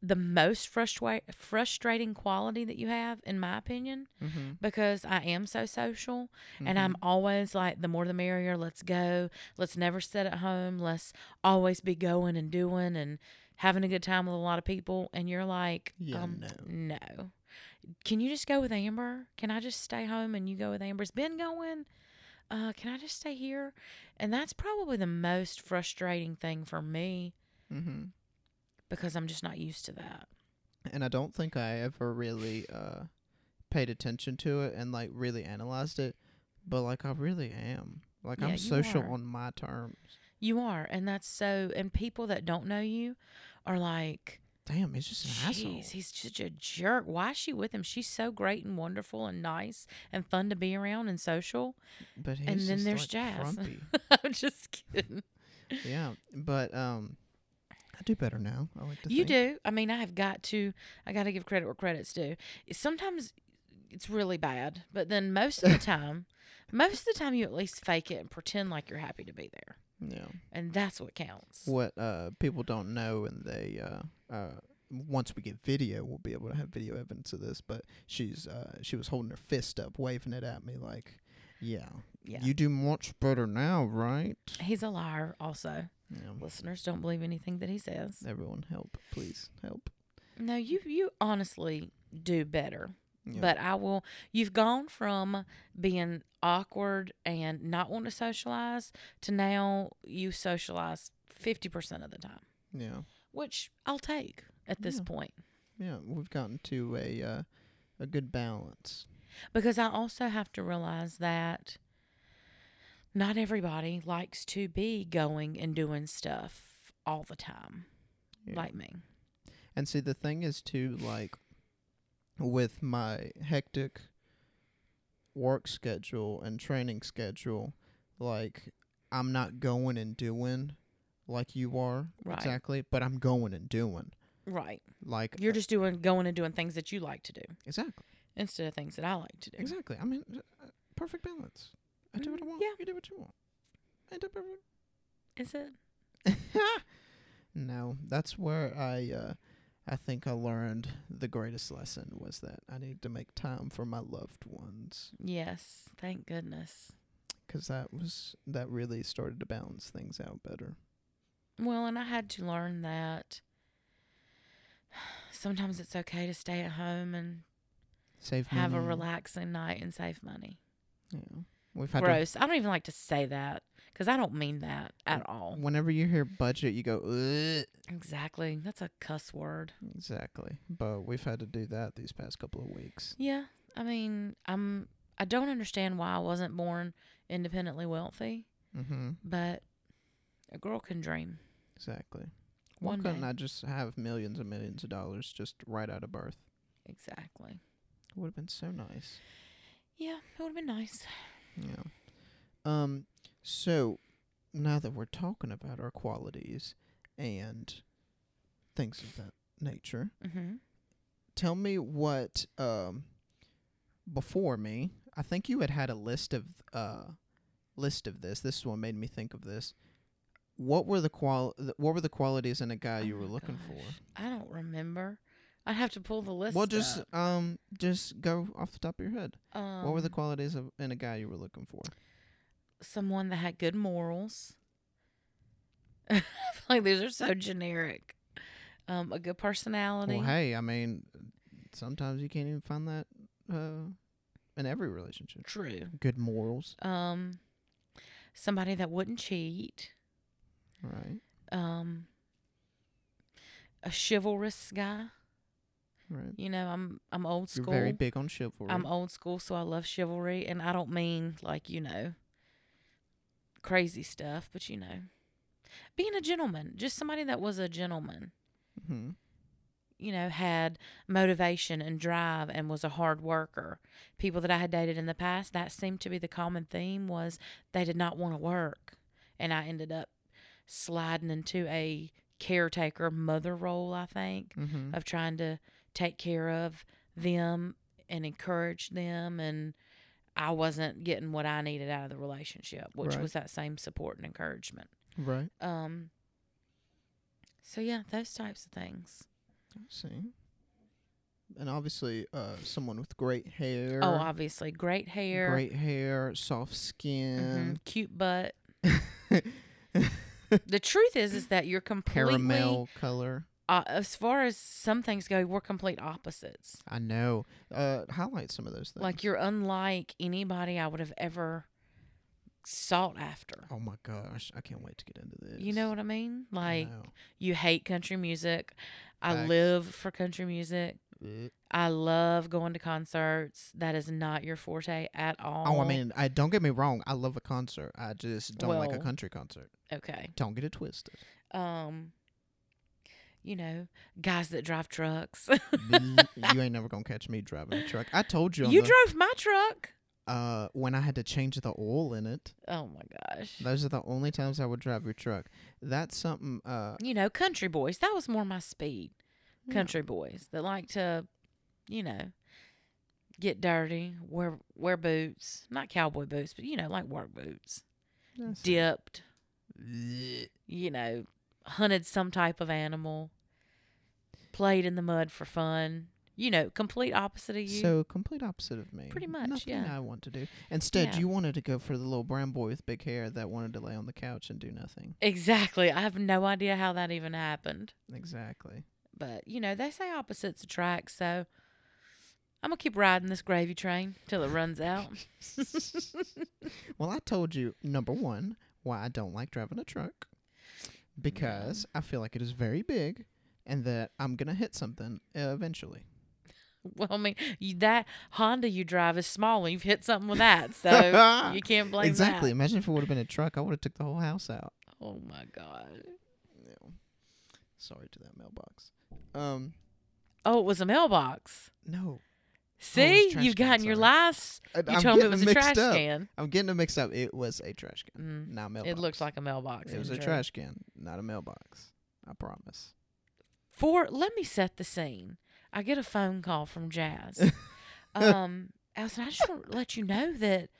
the most frustra- frustrating quality that you have, in my opinion, Mm-hmm. because I am so social. And I'm always like, the more the merrier. Let's go. Let's never sit at home. Let's always be going and doing and having a good time with a lot of people. And you're like, Yeah, um, no. no. Can you just go with Amber? Can I just stay home and you go with Amber? Has Ben going? Uh, can I just stay here? And that's probably the most frustrating thing for me Mm-hmm. because I'm just not used to that. and I don't think I ever really uh paid attention to it and like really analyzed it, but like I really am. Like Yeah, I'm social are. on my terms. You are, and that's so. And people that don't know you are like, Damn, he's just an asshole. He's such a jerk. Why is she with him? She's so great and wonderful and nice and fun to be around and social. But he's and then just, there's like, Jazz. I'm just kidding. yeah, but um, I do better now. I like to. You think. do. I mean, I have got to. I got to give credit where credit's due. Sometimes it's really bad, but then most of the time, most of the time, you at least fake it and pretend like you're happy to be there, Yeah. and that's what counts. What uh people don't know, and they uh uh once we get video, we'll be able to have video evidence of this. But she's uh she was holding her fist up, waving it at me like, yeah, Yeah. you do much better now, right? He's a liar. Also, Yeah. listeners don't believe anything that he says. Everyone, help, please, help. No, you you honestly do better. Yeah. But I will. You've gone from being awkward and not wanting to socialize to now you socialize fifty percent of the time, yeah, which I'll take at this Yeah. point yeah, we've gotten to a uh, a good balance. because I also have to realize that not everybody likes to be going and doing stuff all the time Yeah. like me. And see, the thing is too, like, with my hectic work schedule and training schedule, like, I'm not going and doing like you are Right. exactly, but I'm going and doing Right. like You're uh, just doing going and doing things that you like to do exactly, instead of things that I like to do. exactly. I mean, uh, perfect balance. I do what I Mm, want. yeah. You do what you want. I do perfect. Is it? no, that's where I uh I think I learned the greatest lesson was that I need to make time for my loved ones Yes. Thank goodness. Because that was that really started to balance things out better. Well, and I had to learn that sometimes it's okay to stay at home and Save have a relaxing night and save money. Yeah. We've had to, Gross. I don't even like to say that because I don't mean that at all. whenever you hear budget, you go, Ugh. Exactly. That's a cuss word. exactly. But we've had to do that these past couple of weeks. Yeah. I mean, I'm. I don't understand why I wasn't born independently wealthy, Mm-hmm. but a girl can dream. Exactly. Why One couldn't day. I just have millions and millions of dollars just right out of birth? Exactly. It would have been so nice. Yeah, it would have been nice. Yeah. Um. So now that we're talking about our qualities and things of that nature, Mm-hmm. tell me what um before me. I think you had had a list of uh list of this. This is what made me think of this. What were the qual? th- What were the qualities in a guy you Oh were looking gosh. I don't remember. I'd have to pull the list. Well, just up. um, just go off the top of your head. Um, what were the qualities of in a guy you were looking for? someone that had good morals. Like these are so generic. Um, a good personality. Well, hey, I mean, sometimes you can't even find that uh, in every relationship. True. Good morals, Um, somebody that wouldn't cheat. right? Um, a chivalrous guy. Right. You know, I'm I'm old You're school. very big on chivalry. I'm old school, so I love chivalry, and I don't mean like you know crazy stuff, but you know, being a gentleman, just somebody that was a gentleman. hmm You know, had motivation and drive, and was a hard worker. People that I had dated in the past, that seemed to be the common theme was they did not want to work, and I ended up sliding into a caretaker mother role. I think hmm of trying to take care of them and encourage them and I wasn't getting what I needed out of the relationship, which Right. was that same support and encouragement. Right. Um so yeah, those types of things. I see. And obviously, uh, someone with great hair. Oh, obviously, great hair, Great hair, soft mhm, skin, cute butt. The truth is is that you're completely caramel color. Uh, as far as some things go, we're complete opposites. I know. Uh, highlight some of those things. Like you're unlike anybody I would have ever sought after. Oh my gosh, I can't wait to get into this. You know what I mean? Like know. you hate country music. I Facts. live for country music. I love going to concerts. That is not your forte at all. Oh, I mean, I don't get me wrong. I love a concert. I just don't like a country concert. okay. Don't get it twisted. Um, you know, guys that drive trucks. You ain't never gonna catch me driving a truck. I told you. You the, drove my truck. uh, when I had to change the oil in it. Oh my gosh. Those are the only times I would drive your truck. That's something. Uh, You know, country boys. That was more my speed. yeah. Country boys that like to, you know, get dirty, wear wear boots, not cowboy boots, but you know, like work boots. That's- Dipped, Bleh. you know, hunted some type of animal, played in the mud for fun. You know, complete opposite of you. So complete opposite of me. Pretty much, Nothing yeah. I want to do. Instead, Yeah. you wanted to go for the little brown boy with big hair that wanted to lay on the couch and do nothing. exactly. I have no idea how that even happened. Exactly. But, you know, they say opposites attract, so I'm going to keep riding this gravy train till it runs out. Well, I told you number one why I don't like driving a truck because I feel like it is very big and that I'm gonna hit something uh, eventually. well, I mean, you, that Honda you drive is small and you've hit something with that, so you can't blame exactly. that. Imagine if it would have been a truck, I would have took the whole house out. Oh, my God. Yeah. Sorry to that mailbox. Um, Oh, it was a mailbox. no, See, trash you've can, gotten your sorry. last. I- You I'm told me it was a trash up. can. I'm getting it mixed up. It was a trash can, Mm. not mailbox. It looks like a mailbox. it was a Andrew. trash can, not a mailbox. I promise. For let me set the scene. I get a phone call from Jazz. um, Allison, I just want to let you know that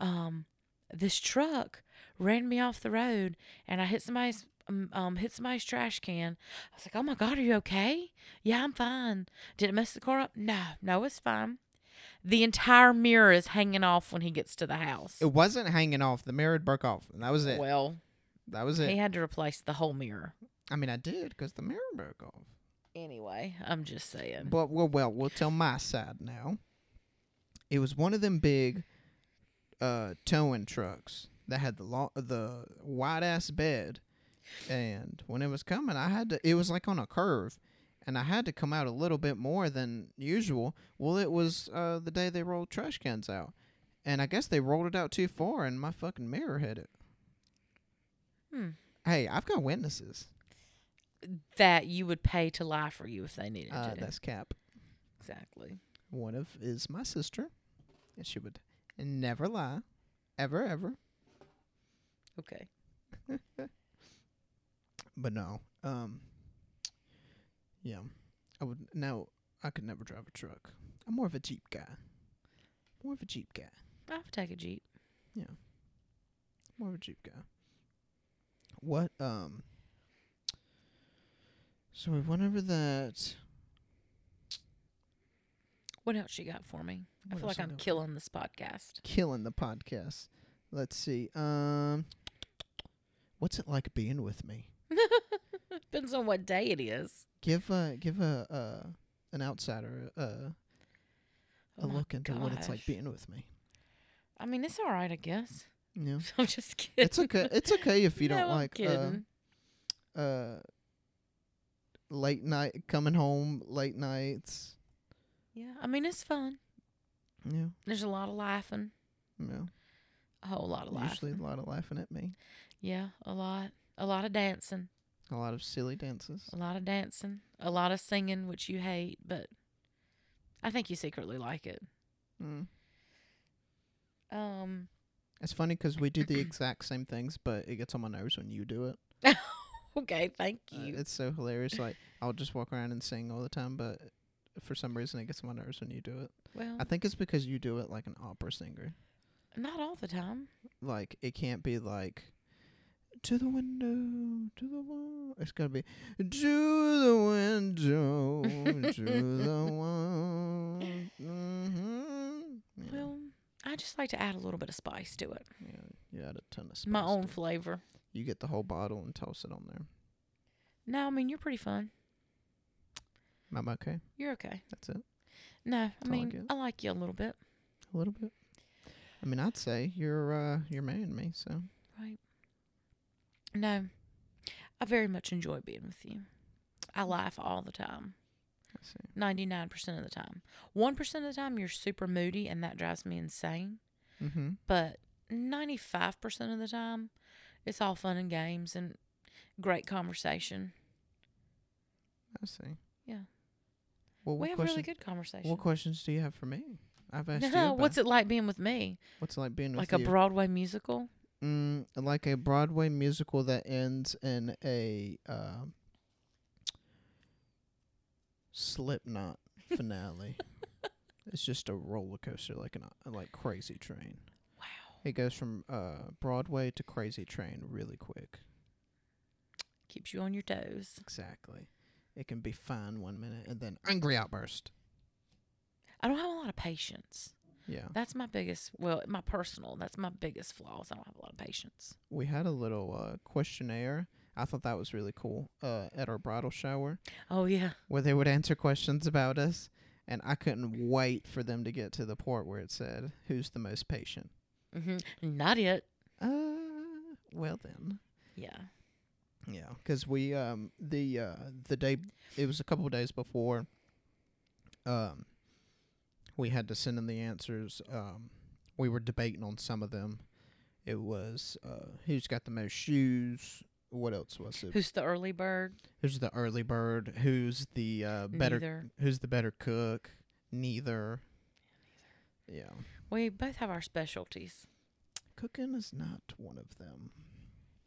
um, this truck ran me off the road, and I hit somebody's um, um hit somebody's trash can. I was like, "Oh my God, are you okay?" Yeah, I'm fine. Did it mess the car up? No, no, it's fine. The entire mirror is hanging off when he gets to the house. It wasn't hanging off. The mirror had broke off, and that was it. Well, that was it. he had to replace the whole mirror. I mean, I did because the mirror broke off. Anyway, I'm just saying. But well, well, we'll tell my side now. It was one of them big uh, towing trucks that had the long, the wide ass bed, and when it was coming, I had to. It was like on a curve, and I had to come out a little bit more than usual. Well, it was uh, the day they rolled trash cans out, and I guess they rolled it out too far, and my fucking mirror hit it. Hmm. Hey, I've got witnesses. that you would pay to lie for you if they needed Uh, to. that's Cap. exactly. One of is my sister, and she would never lie, ever, ever. Okay. But no, um, yeah, I would. now. I could never drive a truck. I'm more of a Jeep guy. More of a Jeep guy. I would take a Jeep. Yeah, more of a Jeep guy. What? Um. So we went over that. What else you got for me? I feel like I I'm killing this podcast. Killing the podcast. Let's see. Um. What's it like being with me? Depends on what day it is. Give a give a uh an outsider uh, a Oh look into what it's like being with me. I mean, it's all right, I guess. Yeah, I'm just kidding. it's okay. It's okay if you No, don't I'm like uh, uh late night coming home late nights. Yeah, I mean it's fun. Yeah, There's a lot of laughing, yeah. a whole lot of laughing. Usually a lot of laughing at me. Yeah, a lot, a lot of dancing, A lot of silly dances. a lot of dancing, a lot of singing, which you hate, but I think you secretly like it. Mm. Um, It's funny 'cause we do the exact same things, but it gets on my nerves when you do it. okay, thank Uh, you. it's so hilarious. Like I'll just walk around and sing all the time, but for some reason it gets on my nerves when you do it. well, I think it's because you do it like an opera singer. not all the time. Like it can't be like to the window, to the wall. It's gotta be to the window, to the wall. Mm-hmm. Yeah, Well, I just like to add a little bit of spice to it, yeah, you add a ton of spice. my own it. flavor. You get the whole bottle and toss it on there. No, I mean you're pretty fun. I'm okay. You're okay. That's it. No, I That's I mean get. I like you a little bit. A little bit. I mean, I'd say you're uh you're marrying me, so Right. No, I very much enjoy being with you. I laugh all the time, 99% of the time. 1% of the time, you're super moody, and that drives me insane. Mm-hmm. But 95% of the time, it's all fun and games and great conversation. I see. Yeah. Well, we what have question, really good conversation. What questions do you have for me? I've asked you. No, About. what's it like being with me? What's it like being with Like with a? Broadway musical? Mm, like a Broadway musical that ends in a uh, Slipknot finale. it's just a roller coaster, like an uh, like Crazy Train. Wow. It goes from uh, Broadway to Crazy Train really quick. Keeps you on your toes. Exactly. It can be fine one minute and then angry outburst. I don't have a lot of patience. Yeah. That's my biggest, well, my personal, that's my biggest flaws. I don't have a lot of patience. We had a little uh, questionnaire. I thought that was really cool uh, at our bridal shower Oh, yeah. where they would answer questions about us. And I couldn't wait for them to get to the part where it said, Who's the most patient? Mm-hmm. Not yet. Uh, well then. Yeah. Yeah, because we um the uh the day it was a couple of days before um we had to send in the answers um we were debating on some of them it was uh who's got the most shoes what else was it Who's the early bird? who's the early bird who's the uh better Neither. who's the better cook neither yeah We both have our specialties. cooking is not one of them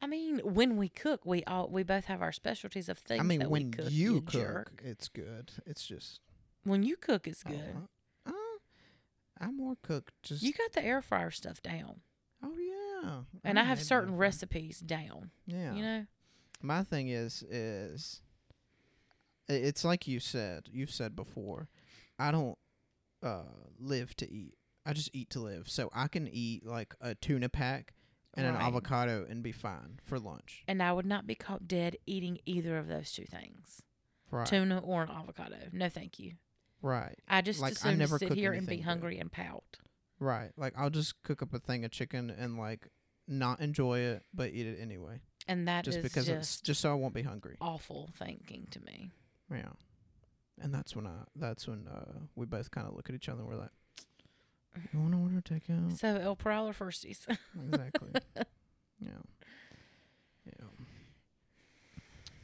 I mean, when we cook, we all we both have our specialties of things. i mean that when we cook, you, you cook it's good it's just When you cook, it's don't good. know. I'm more cooked. Just You got the air fryer stuff down, oh yeah, and I don't have certain that. recipes down. Yeah, You know, my thing is is it's like you said. You've said before. I don't uh live to eat. I just eat to live. So I can eat like a tuna pack and an avocado and be fine for lunch. and I would not be caught dead eating either of those two things, Right. tuna or an avocado. No, thank you. Right. I just Like, I assume never to sit here and be anything good. hungry and pout. Right. Like I'll just cook up a thing of chicken and like not enjoy it but eat it anyway. And that is just because it's just just so I won't be hungry. awful thinking to me. Yeah. And that's when I that's when uh we both kind of look at each other and we're like, You wanna order takeout? So El or Firsties? exactly. yeah. Yeah.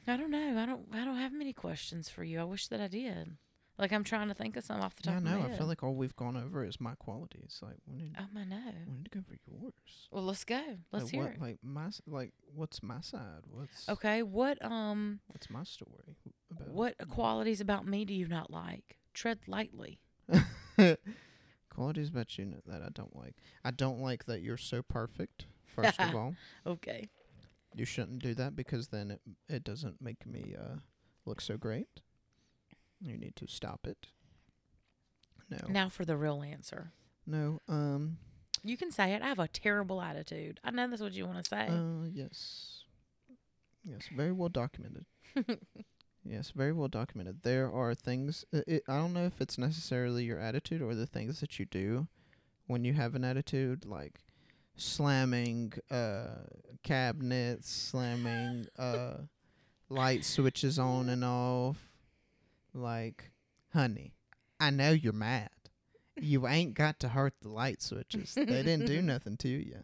I don't know. I don't. I don't have many questions for you. I wish that I did. Like I'm trying to think of some off the top I of my know. head. I feel like all we've gone over is my qualities. Like we need Oh, I know. we need to go for yours. Well, let's go. Let's like, hear what, it. Like my s- like what's my side? What's Okay. What um what's my story about? what qualities about me do you not like? Tread lightly. qualities about you that I don't like? I don't like that you're so perfect. First of all, Okay. You shouldn't do that because then it it doesn't make me uh look so great. You need to stop it. No. Now for the real answer. No. Um You can say it. I have a terrible attitude. I know that's what you want to say. uh yes. Yes, very well documented. yes, very well documented. There are things i it, I don't know if it's necessarily your attitude or the things that you do when you have an attitude like slamming uh cabinets, slamming uh light switches on and off. Like, honey, I know you're mad. You ain't got to hurt the light switches. They didn't do nothing to you.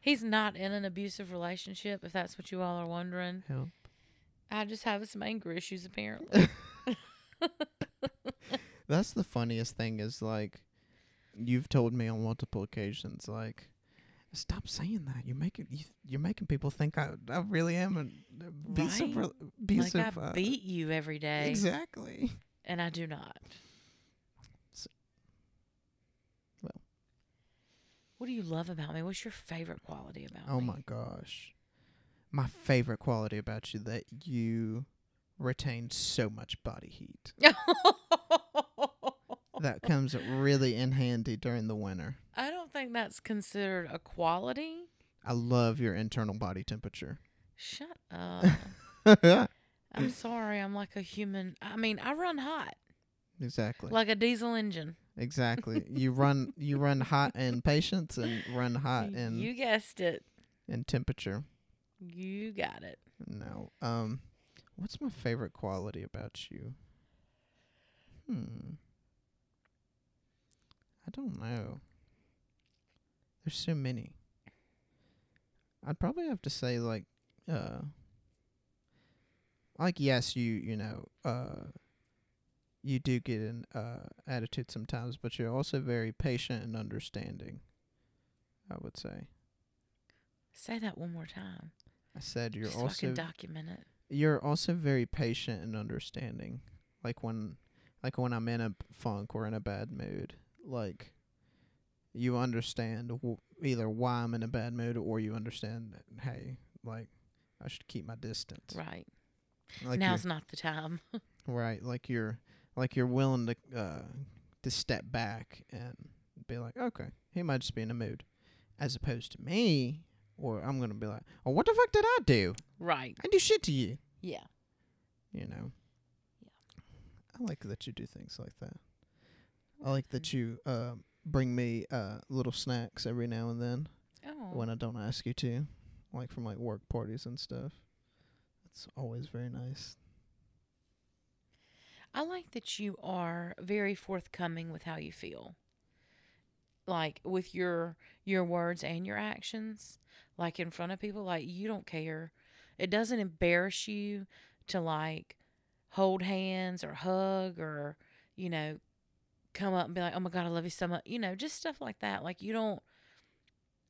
He's not in an abusive relationship, if that's what you all are wondering. Help. I just have some anger issues, apparently. That's the funniest thing is like, you've told me on multiple occasions, like, stop saying that. You're making you, you're making people think I I really am a abusive. Right. abusive like I uh, beat you every day, Exactly. and I do not. S- well. what do you love about me? What's your favorite quality about Oh me? Oh my gosh. My favorite quality about you that you retain so much body heat. That comes really in handy during the winter. I don't think that's considered a quality. I love your internal body temperature. Shut up. I'm sorry. I'm like a human. I mean, I run hot, exactly. like a diesel engine. exactly. You run you run hot in patience and run hot in you guessed it. in temperature. You got it. No. Um what's my favorite quality about you? Hmm. I don't know. There's so many. I'd probably have to say like uh like yes, you you know, uh you do get an uh attitude sometimes, but you're also very patient and understanding. I would say. Say that one more time. I said you're Just I also can document it. you're also very patient and understanding like when like when i'm in a funk or in a bad mood like you understand w- either why i'm in a bad mood or you understand that, hey like i should keep my distance Right. like Now's not the time. right like you're like you're willing to uh to step back and be like okay he might just be in a mood as opposed to me or i'm gonna be like oh what the fuck did i do right. i do shit to you Yeah. you know. Yeah. I like that you do things like that. I like that you uh, bring me uh, little snacks every now and then Oh. when I don't ask you to, like from like work parties and stuff. It's always very nice. I like that you are very forthcoming with how you feel. Like with your your words and your actions, like in front of people, like you don't care. It doesn't embarrass you to like hold hands or hug or, you know, come up and be like, "Oh my god, I love you so much." You know, just stuff like that. Like you don't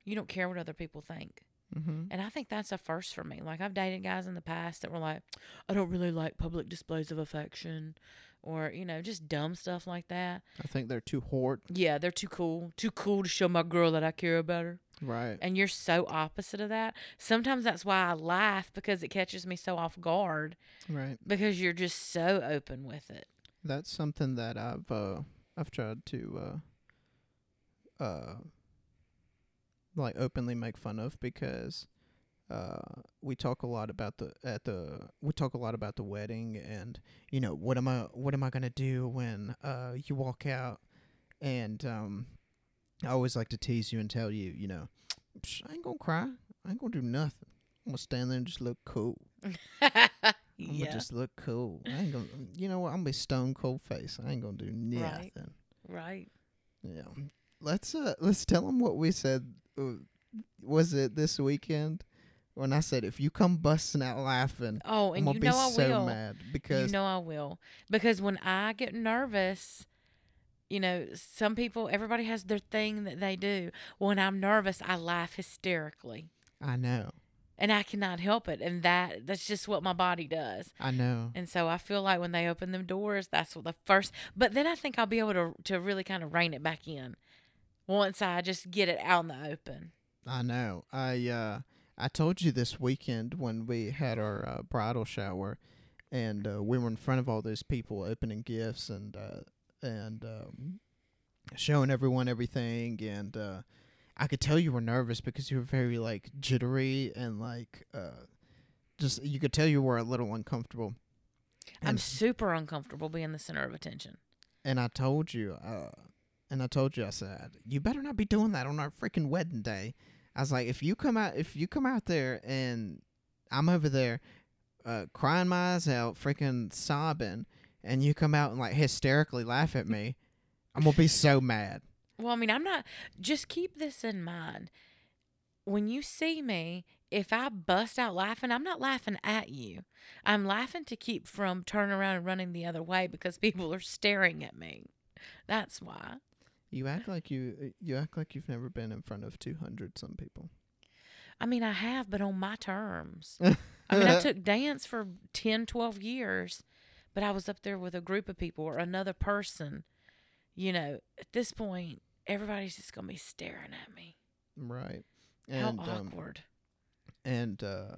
you don't care what other people think. Mm-hmm. And I think that's a first for me. Like I've dated guys in the past that were like, I don't really like public displays of affection or, you know, just dumb stuff like that. I think they're too hort. Yeah, they're too cool. Too cool to show my girl that I care about her. Right. And you're so opposite of that. Sometimes that's why I laugh because it catches me so off guard Right. because you're just so open with it. That's something that I've uh I've tried to uh uh like openly make fun of because uh we talk a lot about the at the we talk a lot about the wedding and you know what am I what am I to do when uh you walk out and um I always like to tease you and tell you, you know, I ain't to cry. I ain't to do nothing. I'm to stand there and just look cool. I'm yeah. gonna just look cool. I ain't gonna, you know what? I'm gonna be stone cold face. I ain't gonna do nothing. right. right. Yeah. Let's uh, let's tell them what we said. Uh, was it this weekend when I said if you come busting out laughing, Oh, I'm and gonna you be know I so will. mad because you know I will. Because when I get nervous, you know, some people, everybody has their thing that they do. When I'm nervous, I laugh hysterically. I know, And I cannot help it. And that that's just what my body does. I know. And so I feel like when they open them doors, that's what the first but then I think I'll be able to to really kind of rein it back in once I just get it out in the open. I know. I uh I told you this weekend when we had our uh, bridal shower, and uh, we were in front of all those people opening gifts and uh, and um, showing everyone everything, and uh, I could tell you were nervous because you were very like jittery and like uh, just you could tell you were a little uncomfortable. I'm And super uncomfortable being the center of attention. and I told you, uh, and I told you, I said, you better not be doing that on our freaking wedding day. I was like, if you come out, if you come out there and I'm over there uh, crying my eyes out, freaking sobbing, and you come out and like hysterically laugh at me, I'm gonna be so mad. Well, I mean, I'm not. Just keep this in mind. When you see me, if I bust out laughing, I'm not laughing at you. I'm laughing to keep from turning around and running the other way because people are staring at me. That's why. You act like you uh, you act like you've never been in front of 200 some people. I mean, I have, but on my terms. I mean, I took dance for 10, 12 years, but I was up there with a group of people or another person. You know, at this point, everybody's just to be staring at me. Right. How And um, awkward. and uh,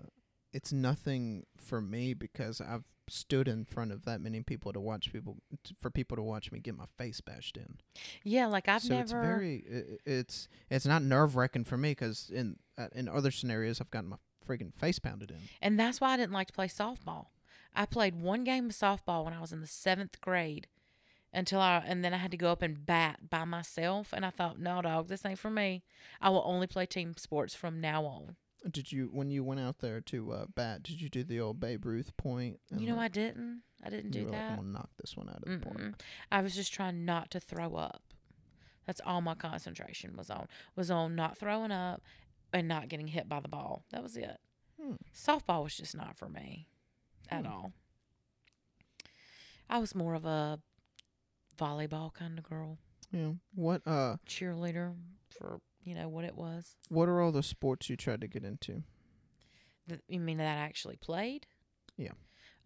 it's nothing for me because I've stood in front of that many people to watch people t- for people to watch me get my face bashed in. yeah, like I've so never. it's very i- i- it's it's not nerve wracking for me because in uh, in other scenarios I've gotten my freaking face pounded in. And that's why I didn't like to play softball. I played one game of softball when I was in the seventh grade until I, and then I had to go up and bat by myself. And I thought, no, dog, this ain't for me. I will only play team sports from now on. Did you when you went out there to uh, bat? Did you do the old Babe Ruth point? You know, I didn't. I didn't do were like, that. I'm gonna knock this one out of the Mm-mm. park. I was just trying not to throw up. That's all my concentration was on. Was on not throwing up and not getting hit by the ball. That was it. Hmm. Softball was just not for me at Hmm. all. I was more of a volleyball kind of girl, Yeah. What uh cheerleader for you know what it was. what are all the sports you tried to get into? Th- You mean that I actually played? Yeah.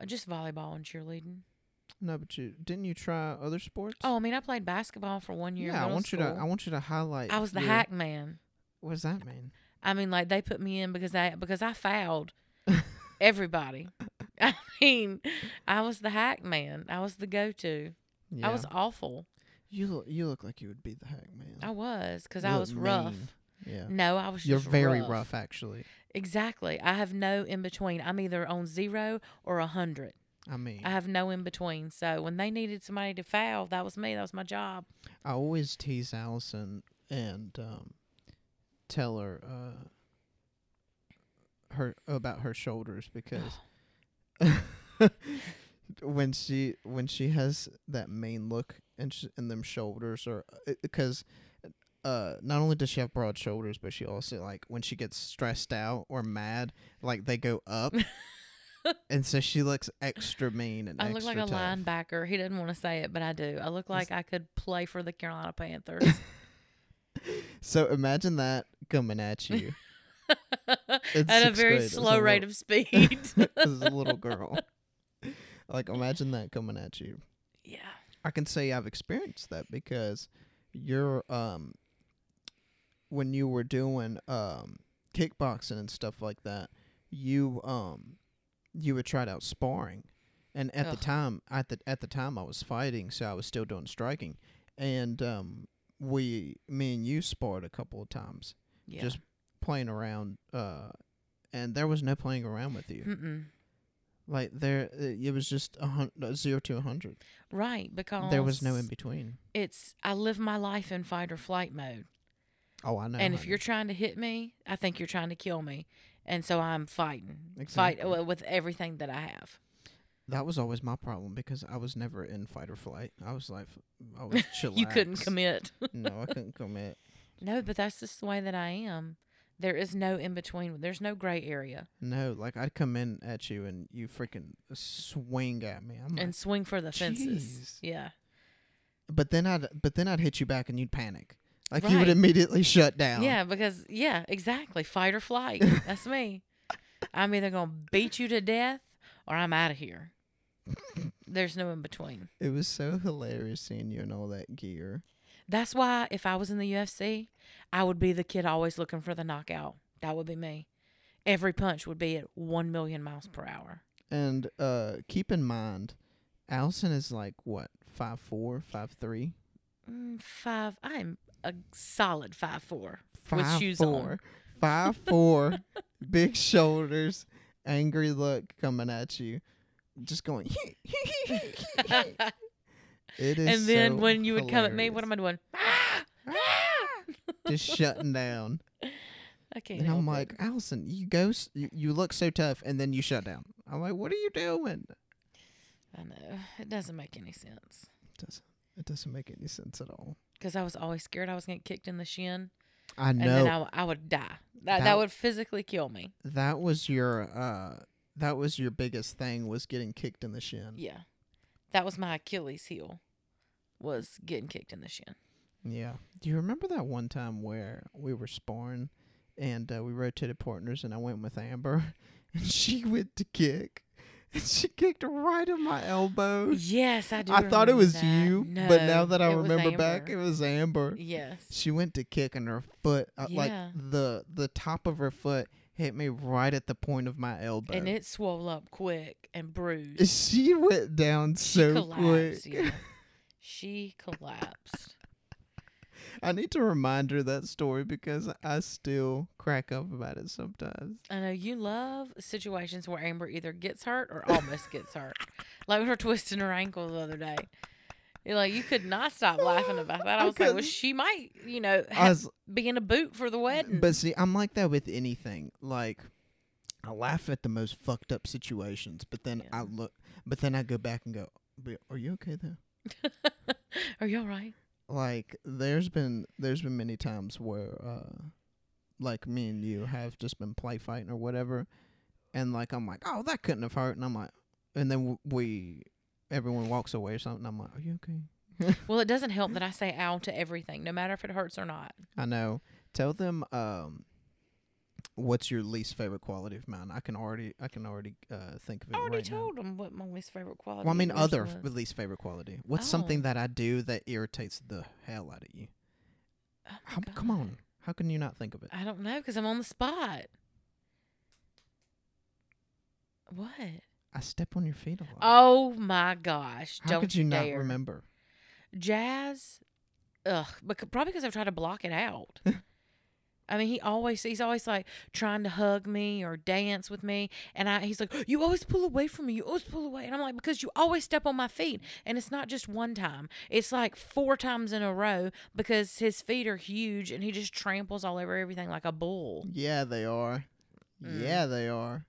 Uh, just volleyball and cheerleading. No, but you didn't you try other sports? Oh, I mean, I played basketball for one year. yeah, I want you to I want you to highlight. I was the your- hack man. What does that mean? I mean, like they put me in because I because I fouled everybody. I mean, I was the hack man. I was the go to. Yeah. I was awful. You look, you look like you would be the hack man. I was because I was rough. mean. Yeah. No, I was. You're very rough. actually. Exactly. I have no in between. I'm either on zero or a hundred. I mean, I have no in between. So when they needed somebody to foul, that was me. That was my job. I always tease Allison and um, tell her uh, her about her shoulders because when she when she has that main look and sh- and them shoulders or because uh not only does she have broad shoulders but she also like when she gets stressed out or mad like they go up and so she looks extra mean and I look like a tough. linebacker. He doesn't want to say it, but I do. I look like I could play for the Carolina Panthers. so imagine that coming at you At a very grade slow rate little- of speed. as a little girl like imagine that coming at you yeah. I can say I've experienced that because you're um when you were doing um kickboxing and stuff like that, you um you had tried out sparring. And at the time at the at the time I was fighting, so I was still doing striking. And um we me and you sparred a couple of times Yeah. just playing around uh and there was no playing around with you. Mm-mm. Like there uh, it was just a hun- uh, 0 to a 100. Right, because There was no in between. It's I live my life in fight or flight mode, Oh, I know. and if you're trying to hit me, I think you're trying to kill me, and so I'm fighting, Exactly. fight with everything that I have. That was always my problem because I was never in fight or flight. I was like, I was chill. You couldn't commit. no, I couldn't commit. no, but that's just the way that I am. There is no in between. There's no gray area, No, like I'd come in at you and you freaking swing at me. I'm and like, swing for the fences. "Jeez." Yeah, but then I'd, but then I'd hit you back and you'd panic. Like you would immediately shut down. yeah, because yeah, exactly. Fight or flight. That's me. I'm either gonna beat you to death or I'm out of here. There's no in between. It was so hilarious seeing you in all that gear. That's why if I was in the UFC, I would be the kid always looking for the knockout. That would be me. Every punch would be at 1 million miles per hour. And uh keep in mind, Allison is like what five four, five three, Mm, five. I'm a solid five four five with shoes on. four, five four, big shoulders, angry look coming at you, just going. it is. and then so when you would come at me, what am. I doing? Just shutting down, I can't. and I'm help like, Allison, you go, s- you, you look so tough, and then you shut down. I'm like, what are you doing? I know it doesn't make any sense It doesn't. It doesn't make any sense at all. because I was always scared I was gonna get kicked in the shin, I know. and know then I, w- I would die. That, that That- would physically kill me. that was your uh that was your biggest thing was getting kicked in the shin. Yeah, that was my Achilles heel, was getting kicked in the shin. Yeah. Do you remember that one time where we were sparring and uh, we rotated partners and I went with Amber and she went to kick and she kicked right in my elbow. Yes, I do. I thought it was that. you, but now that I remember back, it was Amber. Yes. She went to kick and her foot, uh, like the the top of her foot, hit me right at the point of my elbow. And it swelled up quick and bruised. she went down so quick. Yeah. She collapsed. I need to remind her that story because I still crack up about it sometimes. I know you love situations where Amber either gets hurt or almost gets hurt. Like when her twisting her ankle the other day. You're like you could not stop laughing about that. I I was like, well, she might, you know, was, be in a boot for the wedding. but see, I'm like that with anything. Like, I laugh at the most fucked up situations, but then I look, but then I go back and go, "Are you okay though?" Are you all right? like there's been there's been many times where uh like me and you have just been play fighting or whatever and like I'm like oh that couldn't have hurt and I'm like and then w- we everyone walks away or something I'm like are you okay Well, it doesn't help that I say ow to everything, no matter if it hurts or not. I know tell them um what's your least favorite quality of mine I can already I can already uh think of it I already right told them what my least favorite quality. well I mean other f- least favorite quality what's Oh. something that I do that irritates the hell out of you Oh How, come on how can you not think of it I don't know because I'm on the spot. What? I step on your feet a lot Oh my gosh! How don't could you not remember? Jazz? Ugh, bec- probably because I've tried to block it out. I mean, he always he's always like trying to hug me or dance with me, and I he's like, "You always pull away from me. You always pull away," and I'm like, "Because you always step on my feet." And it's not just one time; it's like four times in a row because his feet are huge, and he just tramples all over everything like a bull. Yeah, they are. Mm. Yeah, they are.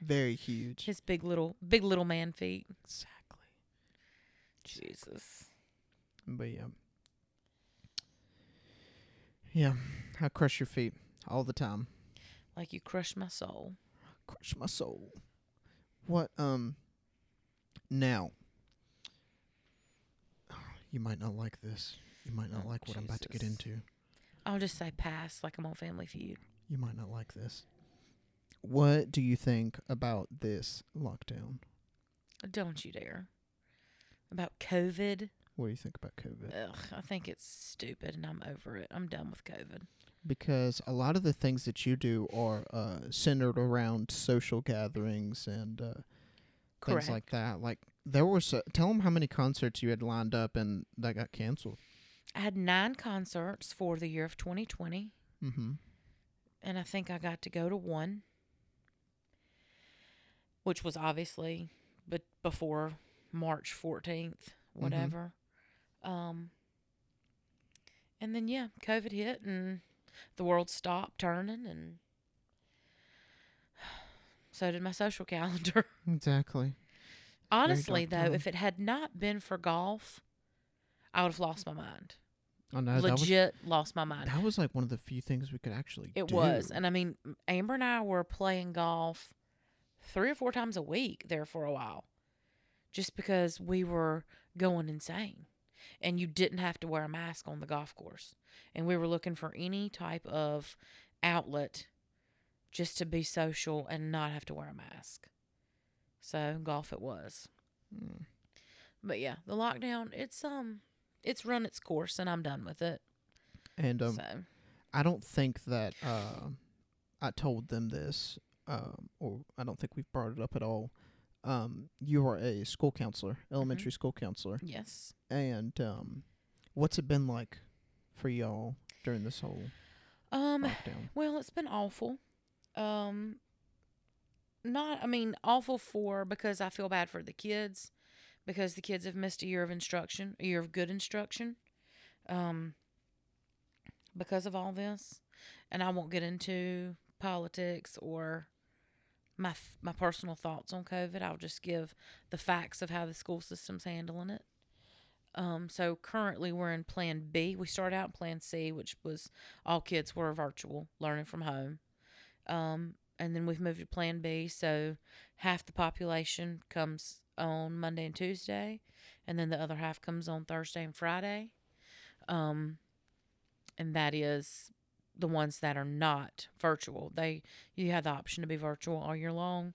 Very huge. His big little big little man feet. Exactly. Jesus. But yeah. Yeah, I crush your feet all the time. Like you crush my soul. Crush my soul. What um now you might not like this. You might not Oh, like what I'm about to get into. I'll just say pass, like I'm on Family Feud. You might not like this. What do you think about this lockdown? Don't you dare. About COVID. What do you think about COVID? Ugh, I think it's stupid and I'm over it. I'm done with COVID. because a lot of the things that you do are uh, centered around social gatherings and uh, Correct. things like that. Like there was, tell them how many concerts you had lined up and that got canceled. I had nine concerts for the year of 2020, Mm-hmm. and I think I got to go to one, which was obviously but before March 14th, whatever. Um, and then yeah, COVID hit and the world stopped turning, and so did my social calendar. Exactly. Honestly, though, time. if it had not been for golf, I would have lost my mind. I know that was Legit lost my mind. that was like one of the few things we could actually. It do. was. And I mean, Amber and I were playing golf three or four times a week there for a while just because we were going insane. And you didn't have to wear a mask on the golf course. And we were looking for any type of outlet just to be social and not have to wear a mask. So golf it was. Mm. But yeah, the lockdown, it's um it's run its course and I'm done with it. and um, so I don't think that uh, I told them this, um, or I don't think we've brought it up at all. Um, you are a school counselor, elementary school counselor. yes. And um, what's it been like for y'all during this whole Um lockdown? Well, it's been awful. Um not I mean awful for because I feel bad for the kids because the kids have missed a year of instruction, a year of good instruction. Um because of all this. And I won't get into politics or my my personal thoughts on COVID. I'll just give the facts of how the school system's handling it. Um, so currently we're in Plan B. We started out in Plan C, which was all kids were virtual, learning from home. Um, and then we've moved to Plan B. So half the population comes on Monday and Tuesday, and then the other half comes on Thursday and Friday. Um, and that is the ones that are not virtual. They you have the option to be virtual all year long.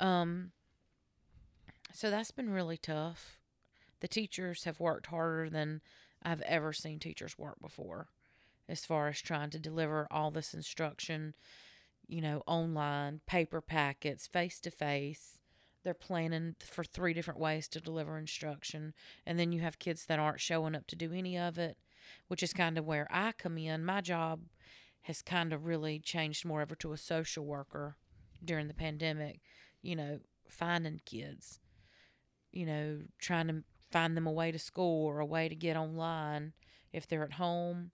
Um, so that's been really tough. The teachers have worked harder than I've ever seen teachers work before, as far as trying to deliver all this instruction, you know, online, paper packets, face to face. They're planning for three different ways to deliver instruction. And then you have kids that aren't showing up to do any of it, which is kind of where I come in. My job has kind of really changed more over to a social worker during the pandemic, you know, finding kids, you know, trying to find them a way to school or a way to get online if they're at home,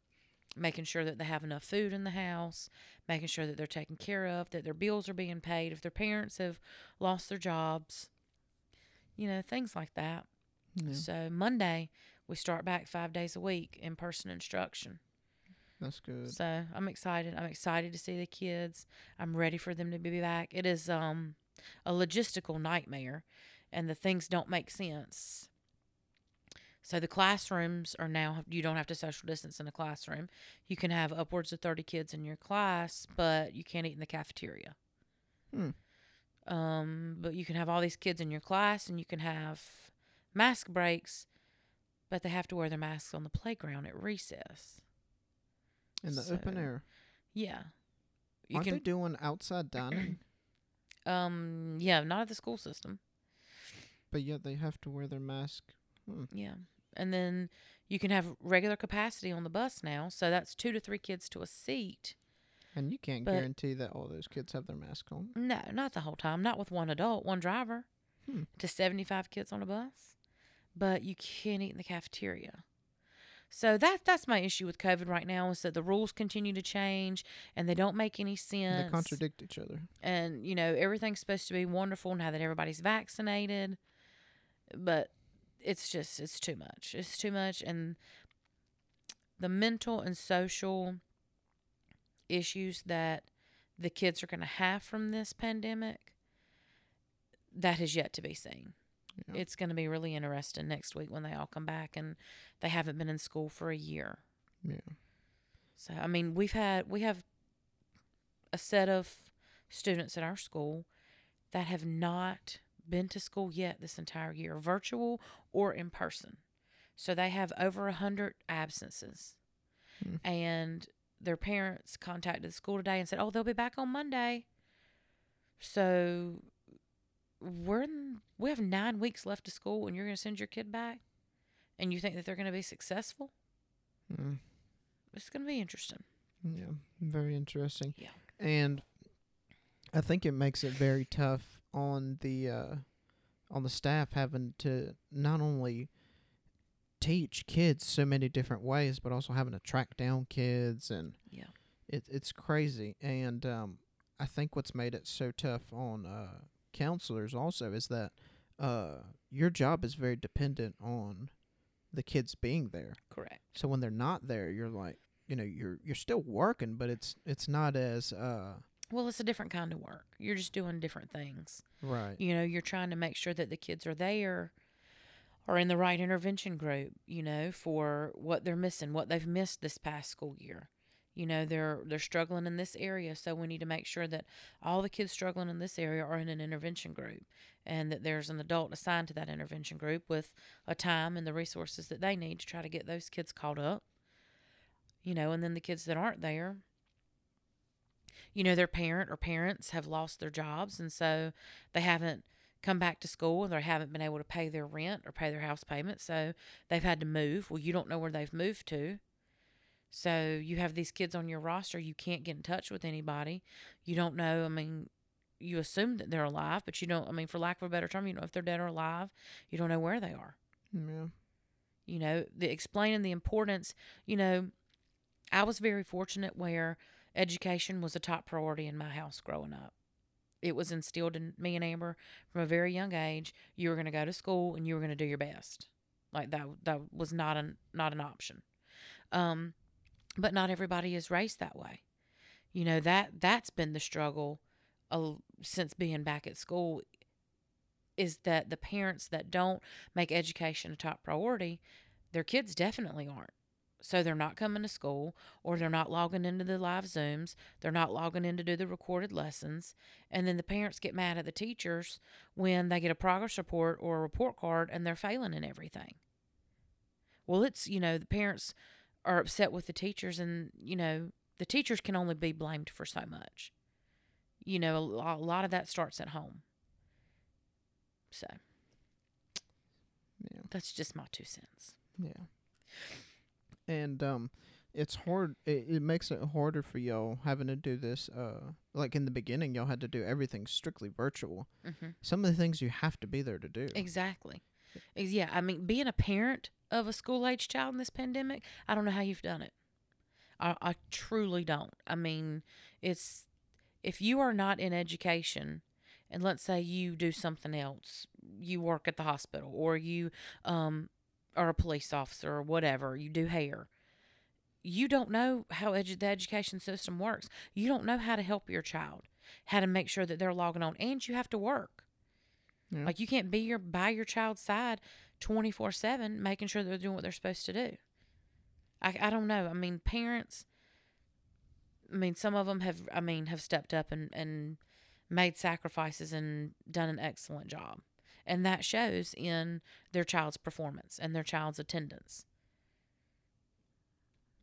making sure that they have enough food in the house, making sure that they're taken care of, that their bills are being paid, if their parents have lost their jobs, you know, things like that. Yeah, So Monday, we start back five days a week in person instruction. That's good. So I'm excited. I'm excited to see the kids. I'm ready for them to be back. It is um a logistical nightmare and the things don't make sense. So the classrooms are now you don't have to social distance in a classroom. You can have upwards of 30 kids in your class, but you can't eat in the cafeteria. Hmm. Um but you can have all these kids in your class and you can have mask breaks, but they have to wear their masks on the playground at recess. In the open air. Yeah. You Aren't can they doing outside dining? Um, yeah, not at the school system. but yet they have to wear their mask. Hmm. Yeah. And then you can have regular capacity on the bus now. So that's two to three kids to a seat. And you can't But- guarantee that all those kids have their mask on. No, not the whole time. Not with one adult, one driver Hmm. to 75 kids on a bus. But you can't eat in the cafeteria. So that that's my issue with COVID right now is that the rules continue to change and they don't make any sense. They contradict each other. and you know everything's supposed to be wonderful now that everybody's vaccinated but it's just it's too much it's too much and the mental and social issues that the kids are going to have from this pandemic that has yet to be seen Yeah. it's going to be really interesting next week when they all come back and they haven't been in school for a year Yeah. so I mean, we've had we have a set of students at our school that have not been to school yet this entire year, virtual or in person. So they have over a hundred absences, Hmm. and their parents contacted the school today and said, "Oh, they'll be back on Monday." So we're in, we have nine weeks left of school, and you're going to send your kid back, and you think that they're going to be successful? Mm. It's going to be interesting. Yeah. Very interesting. Yeah. And I think it makes it very tough on the uh, on the staff having to not only teach kids so many different ways, but also having to track down kids and Yeah. it, it's crazy. And um, I think what's made it so tough on uh, counselors also is that uh, your job is very dependent on the kids being there. Correct. So when they're not there, you're like, you know, you're you're still working, but it's it's not as uh, Well, it's a different kind of work. You're just doing different things. right. You know, you're trying to make sure that the kids are there or in the right intervention group, you know, for what they're missing, what they've missed this past school year. You know, they're they're struggling in this area, so we need to make sure that all the kids struggling in this area are in an intervention group and that there's an adult assigned to that intervention group with a time and the resources that they need to try to get those kids caught up. You know, and then the kids that aren't there, you know, their parent or parents have lost their jobs and so they haven't come back to school or they haven't been able to pay their rent or pay their house payment. So they've had to move. Well, you don't know where they've moved to. So you have these kids on your roster. You can't get in touch with anybody. You don't know. I mean, you assume that they're alive, but you don't. I mean, for lack of a better term, you don't know if they're dead or alive. You don't know where they are. Yeah. You know, the explaining the importance. You know, I was very fortunate where education was a top priority in my house growing up. it was instilled in me and Amber from a very young age. You were going to go to school and you were going to do your best. Like that that was not an not an option. Um, but not everybody is raised that way. You know that that's been the struggle uh, since being back at school is that the parents that don't make education a top priority, their kids definitely aren't. So they're not coming to school or they're not logging into the live Zooms. They're not logging in to do the recorded lessons. And then the parents get mad at the teachers when they get a progress report or a report card and they're failing in everything. Well, it's, you know, the parents are upset with the teachers and, you know, the teachers can only be blamed for so much. You know, a lot of that starts at home. So, Yeah. that's just my two cents. Yeah. And um it's hard it, it makes it harder for y'all having to do this uh like in the beginning y'all had to do everything strictly virtual. Mm-hmm. Some of the things you have to be there to do. Exactly. Ex- Yeah, I mean, being a parent of a school age child in this pandemic, I don't know how you've done it. I, I truly don't. I mean, it's if you are not in education, and let's say you do something else, you work at the hospital, or you um, are a police officer, or whatever, you do hair. You don't know how edu- the education system works. You don't know how to help your child, how to make sure that they're logging on, and you have to work. Yeah. Like you can't be your by your child's side twenty four seven, making sure they're doing what they're supposed to do. I I don't know. I mean, parents. I mean, some of them have. I mean, have stepped up and and made sacrifices and done an excellent job, and that shows in their child's performance and their child's attendance.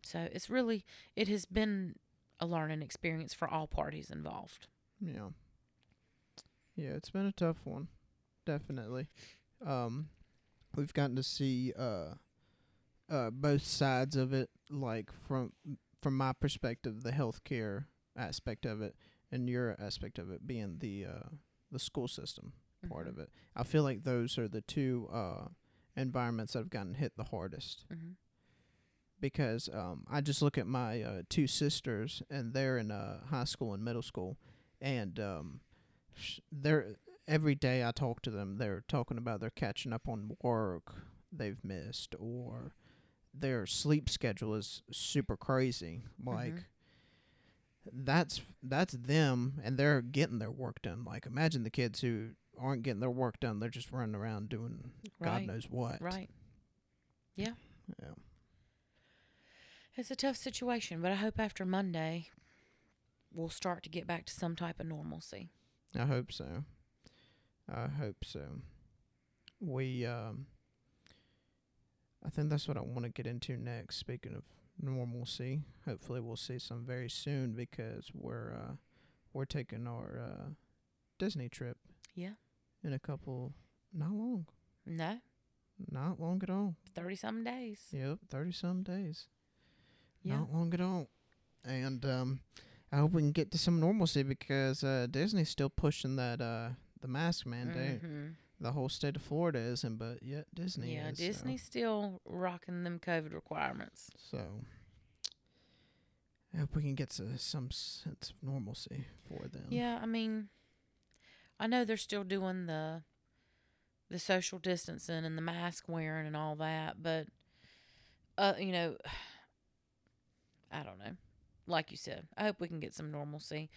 So it's really it has been a learning experience for all parties involved. Yeah. Yeah, it's been a tough one. Definitely. Um we've gotten to see uh uh both sides of it like from from my perspective the healthcare aspect of it and your aspect of it being the uh the school system part of it. I feel like those are the two uh environments that have gotten hit the hardest hmm because um, I just look at my uh, two sisters and they're in uh, high school and middle school, and um, sh- they're every day I talk to them, they're talking about they're catching up on work they've missed or their sleep schedule is super crazy. Like Mhm. that's that's them, and they're getting their work done. Like imagine the kids who aren't getting their work done; they're just running around doing God knows what. Right. Yeah. Yeah. It's a tough situation, but I hope after Monday we'll start to get back to some type of normalcy. I hope so. I hope so. We um I think that's what I want to get into next. Speaking of normalcy, hopefully we'll see some very soon because we're uh we're taking our uh Disney trip Yeah. in a couple not long. No, Not long at all. 30 some days. Yep, thirty some days. Yeah. Not long at all. And um I hope we can get to some normalcy because uh Disney's still pushing that uh the mask mandate. Mhm. The whole state of Florida isn't, but yet Disney Yeah, is. so- Disney's still rocking them COVID requirements. So, I hope we can get to some sense of normalcy for them. Yeah, I mean, I know they're still doing the the social distancing and the mask wearing and all that, but uh, you know, I don't know. Like you said, I hope we can get some normalcy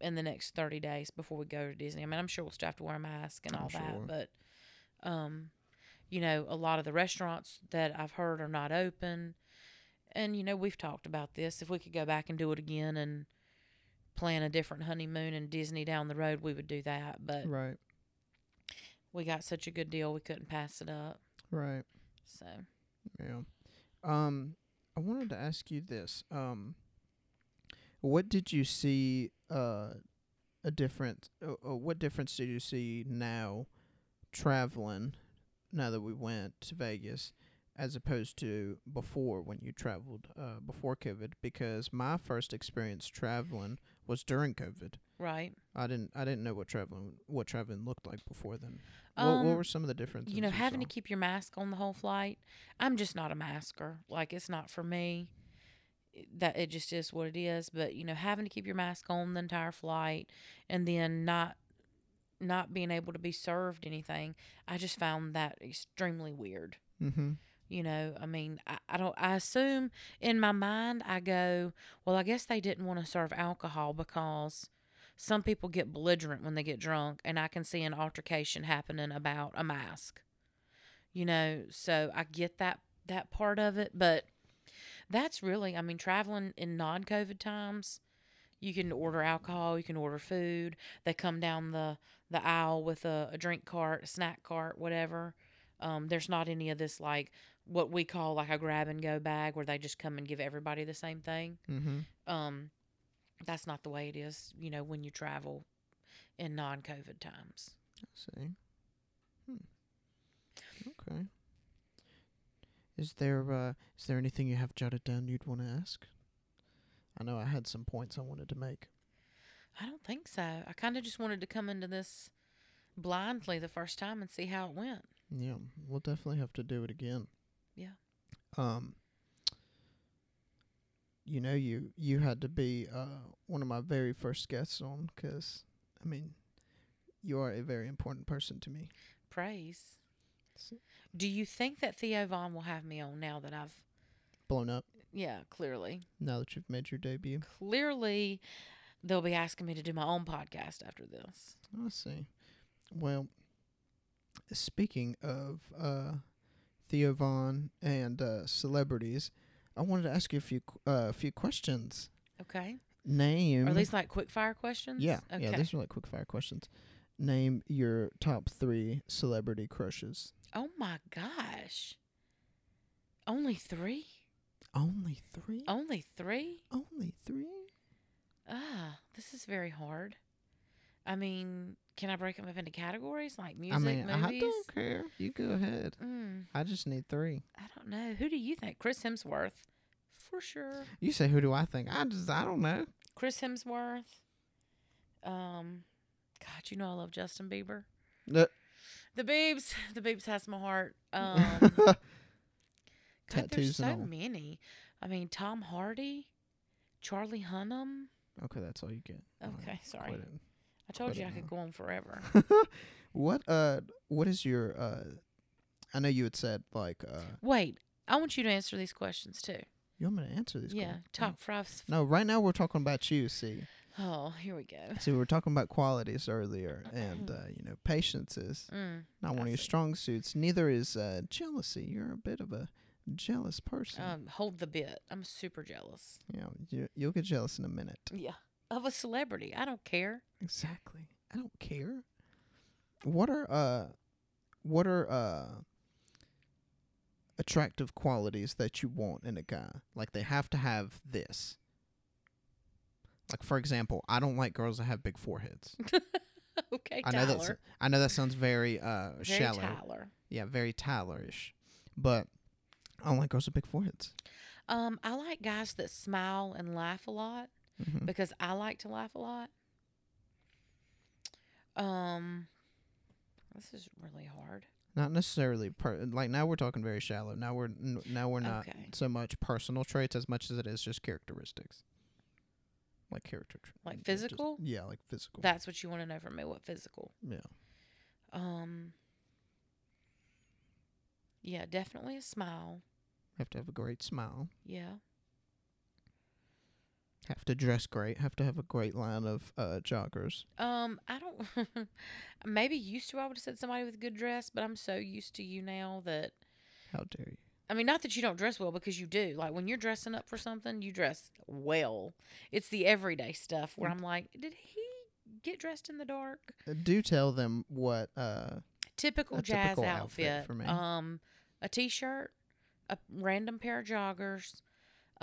in the next thirty days before we go to Disney. I mean, I'm sure we'll still have to wear a mask and I'm all sure. that, but um, you know, a lot of the restaurants that I've heard are not open. And you know, we've talked about this. If we could go back and do it again and plan a different honeymoon in Disney down the road, we would do that. But Right. we got such a good deal, we couldn't pass it up. Right. So, Yeah. Um, I wanted to ask you this. Um, what did you see? Uh, a different. Uh, uh, what difference did you see now, traveling? Now that we went to Vegas, as opposed to before when you traveled uh, before COVID, because my first experience traveling was during COVID. right. I didn't I didn't know what traveling what traveling looked like before then. what, Um, what were some of the differences? you know, having saw? to keep your mask on the whole flight. I'm just not a masker. Like it's not for me. That it just is what it is. But you know, having to keep your mask on the entire flight, and then not not being able to be served anything, I just found that extremely weird. Mm-hmm. You know, I mean, I, I don't, I assume in my mind, I go, well, I guess they didn't want to serve alcohol because some people get belligerent when they get drunk, and I can see an altercation happening about a mask. You know, so I get that that part of it, but that's really, I mean, traveling in non-COVID times, you can order alcohol, you can order food. They come down the the aisle with a, a drink cart, a snack cart, whatever. Um, there's not any of this like what we call like a grab and go bag where they just come and give everybody the same thing. Mm-hmm. Um, that's not the way it is, you know, when you travel in non-COVID times. see. Hmm. Okay. Is there uh, is there anything you have jotted down you'd want to ask? I know I had some points I wanted to make. I don't think so. I kind of just wanted to come into this blindly the first time and see how it went. Yeah, we'll definitely have to do it again. Yeah. Um. You know, you you had to be uh one of my very first guests on, 'cause I mean, you are a very important person to me. Praise. Do you think that Theo Von will have me on now that I've, Blown up yeah, clearly, now that you've made your debut. clearly, they'll be asking me to do my own podcast after this. I see. Well, speaking of uh, Theo Von and uh, celebrities, I wanted to ask you a few uh, a few questions. Okay. Name. Are these like quick fire questions? yeah, Okay. yeah. These are like quick fire questions. Name your top three celebrity crushes. Oh my gosh. Only three? Only three. Only three? Only three. Ah, this is very hard. I mean, can I break them up into categories like music, I mean, I don't care. You go ahead. Mm, I just need three. I don't know. Who do you think? Chris Hemsworth, for sure. You say who do I think? I just I don't know. Chris Hemsworth. Um, God, you know I love Justin Bieber. No. The Biebs, the Biebs has my heart. Um, God, Tattoos there's so and all. many. I mean, Tom Hardy, Charlie Hunnam. Okay, that's all you get. All right, Okay, sorry. quit it. I told you I could go on forever. what uh what is your uh I know you had said like uh Wait, I want you to answer these questions too. you want me to answer these yeah, questions? top five. s- No, right now we're talking about you, see. Oh, here we go. See, we were talking about qualities earlier and uh, you know, patience is Mm, not one of your strong suits. Neither is uh jealousy. You're a bit of a jealous person. um, hold the bit. I'm super jealous. know, you, you'll get jealous in a minute. Yeah, of a celebrity. I don't care. Exactly. I don't care. What are uh what are uh attractive qualities that you want in a guy? Like they have to have this. Like for example, I don't like girls that have big foreheads. okay, I know Tyler. that's I know that sounds very uh Very shallow. Tyler. Yeah, very Tylerish. But I don't like girls with big foreheads. Um, I like guys that smile and laugh a lot hmm because I like to laugh a lot. Um, this is really hard. Not necessarily per- like now we're talking very shallow. Now we're n- now we're not Okay. so much personal traits as much as it is just characteristics. Like character tra- Like just- physical? yeah, like physical. That's what you want to know from me. What physical? yeah. Um. Yeah, definitely a smile. Have to have a great smile. Yeah. Have to dress great. Have to have a great line of uh joggers. Um, I don't. maybe used to I would have said somebody with a good dress, but I'm so used to you now that How dare you? I mean, not that you don't dress well because you do. Like when you're dressing up for something, you dress well. It's the everyday stuff where I'm like, did he get dressed in the dark? Uh, do tell them what uh Typical Jazz typical outfit outfit. for me. Um, a t-shirt, a random pair of joggers.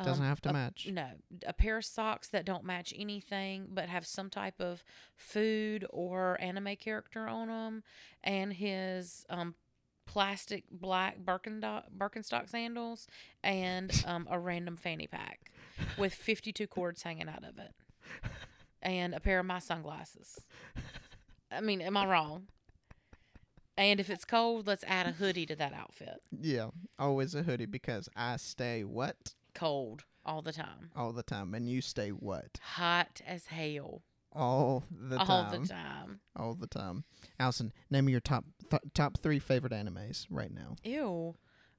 doesn't um, have to a- match. No, a pair of socks that don't match anything but have some type of food or anime character on them, and his um, plastic black Birkenstock, Birkenstock sandals, and um, a random fanny pack with 52 cords hanging out of it, and a pair of my sunglasses. I mean, am I wrong? And if it's cold, let's add a hoodie to that outfit. Yeah, always a hoodie because I stay what Cold all the time. all the time, and you stay what? Hot as hell. All the all time. the time. All the time. Allison, name your top th- top three favorite animes right now. Ew.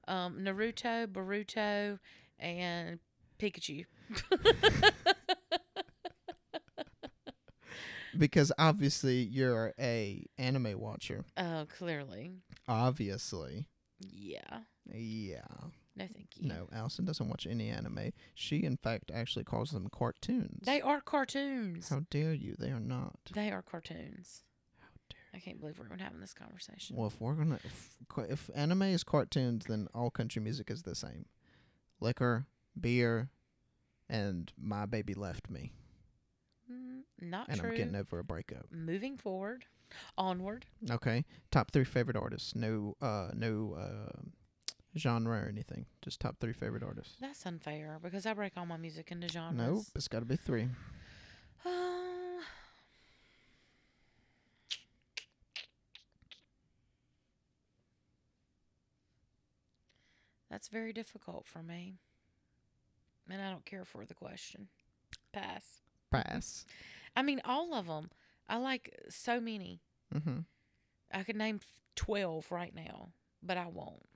Um, Naruto, Boruto, and Pikachu. Because obviously you're a anime watcher. Oh, clearly. Obviously. Yeah. Yeah. No, thank you. No, Allison doesn't watch any anime. She, in fact, actually calls them cartoons. They are cartoons. How dare you? They are not. They are cartoons. How dare I can't believe we're even having this conversation. Well, if we're gonna, if, if anime is cartoons, then all country music is the same: liquor, beer, and my baby left me, Mm, not and true. I'm getting over a breakup. Moving forward, onward. Okay, top three favorite artists. No, uh, no uh, genre or anything. Just top three favorite artists. That's unfair because I break all my music into genres. Nope, it's got to be three. Uh, that's very difficult for me. And I don't care for the question. Pass. Pass. I mean, all of them. I like so many. Mm-hmm. I could name 12 right now, but I won't.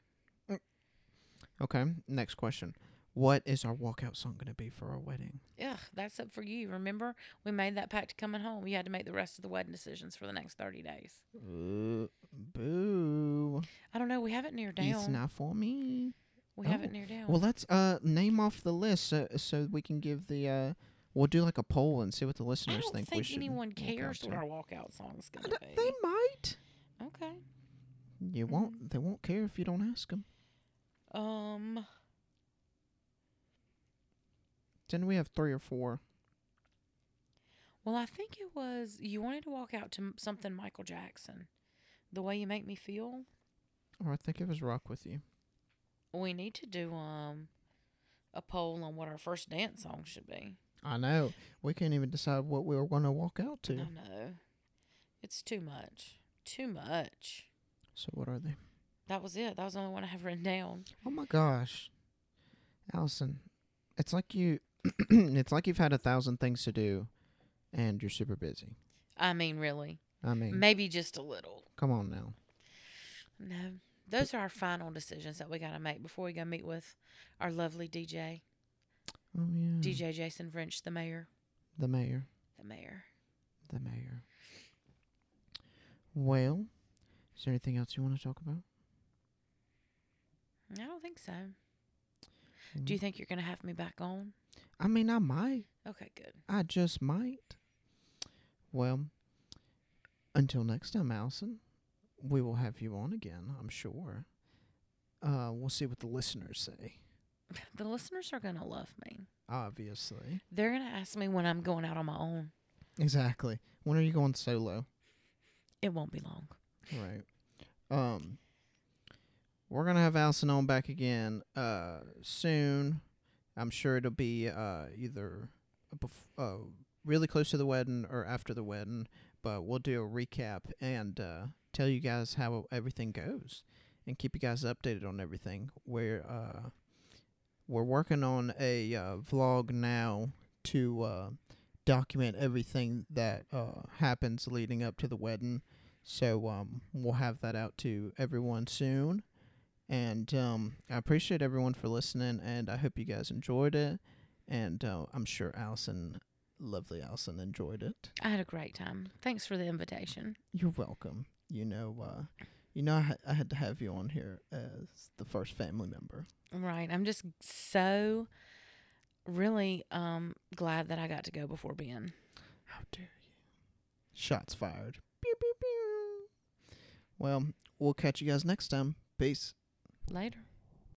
Okay, next question. What is our walkout song gonna be for our wedding? Ugh, that's up for you. Remember, we made that pact coming home. You had to make the rest of the wedding decisions for the next 30 days. Uh, boo. I don't know. We have it near It's down. not for me. We have Oh. it near down. Well, let's uh name off the list so so we can give the uh we'll do like a poll and see what the listeners I don't think, think, anyone cares to. what our walkout song's going to d- be. They might. Okay. You won't. They won't care if you don't ask them. Um, Didn't we have three or four? well, I think it was you wanted to walk out to something Michael Jackson. The way you make me feel. Or I think it was Rock with You. We need to do um a poll on what our first dance song should be. I know. We can't even decide what we were going to walk out to. I know. It's too much. Too much. So what are they? That was it. That was the only one I have written down. Oh my gosh, Allison, it's like you. it's like you've had a thousand things to do, and you're super busy. I mean, really. I mean, Maybe just a little. come on now. No. Those are our final decisions that we got to make before we go meet with our lovely DJ, Oh yeah. DJ Jason French, the mayor. The mayor. The mayor. The mayor. Well, is there anything else you want to talk about? I don't think so. Do you think you're going to have me back on? I mean, I might. Okay, good. I just might. Well, until next time, Allison, we will have you on again, I'm sure. Uh, we'll see what the listeners say. The listeners are going to love me. Obviously. They're going to ask me when I'm going out on my own. Exactly. When are you going solo? It won't be long. Right. Um we're gonna have Allison on back again uh soon. I'm sure it'll be uh either bef- uh really close to the wedding or after the wedding, but we'll do a recap and uh tell you guys how everything goes and keep you guys updated on everything. We're uh we're working on a uh, vlog now to uh document everything that uh happens leading up to the wedding. So um, we'll have that out to everyone soon. And um, I appreciate everyone for listening, and I hope you guys enjoyed it. And uh, I'm sure Allison, lovely Allison, enjoyed it. I had a great time. Thanks for the invitation. You're welcome. You know, uh, you know, I, ha- I had to have you on here as the first family member. Right. I'm just so really um glad that I got to go before Ben. How dare you? Shots fired. Pew, pew, pew. Well, we'll catch you guys next time. Peace. Later.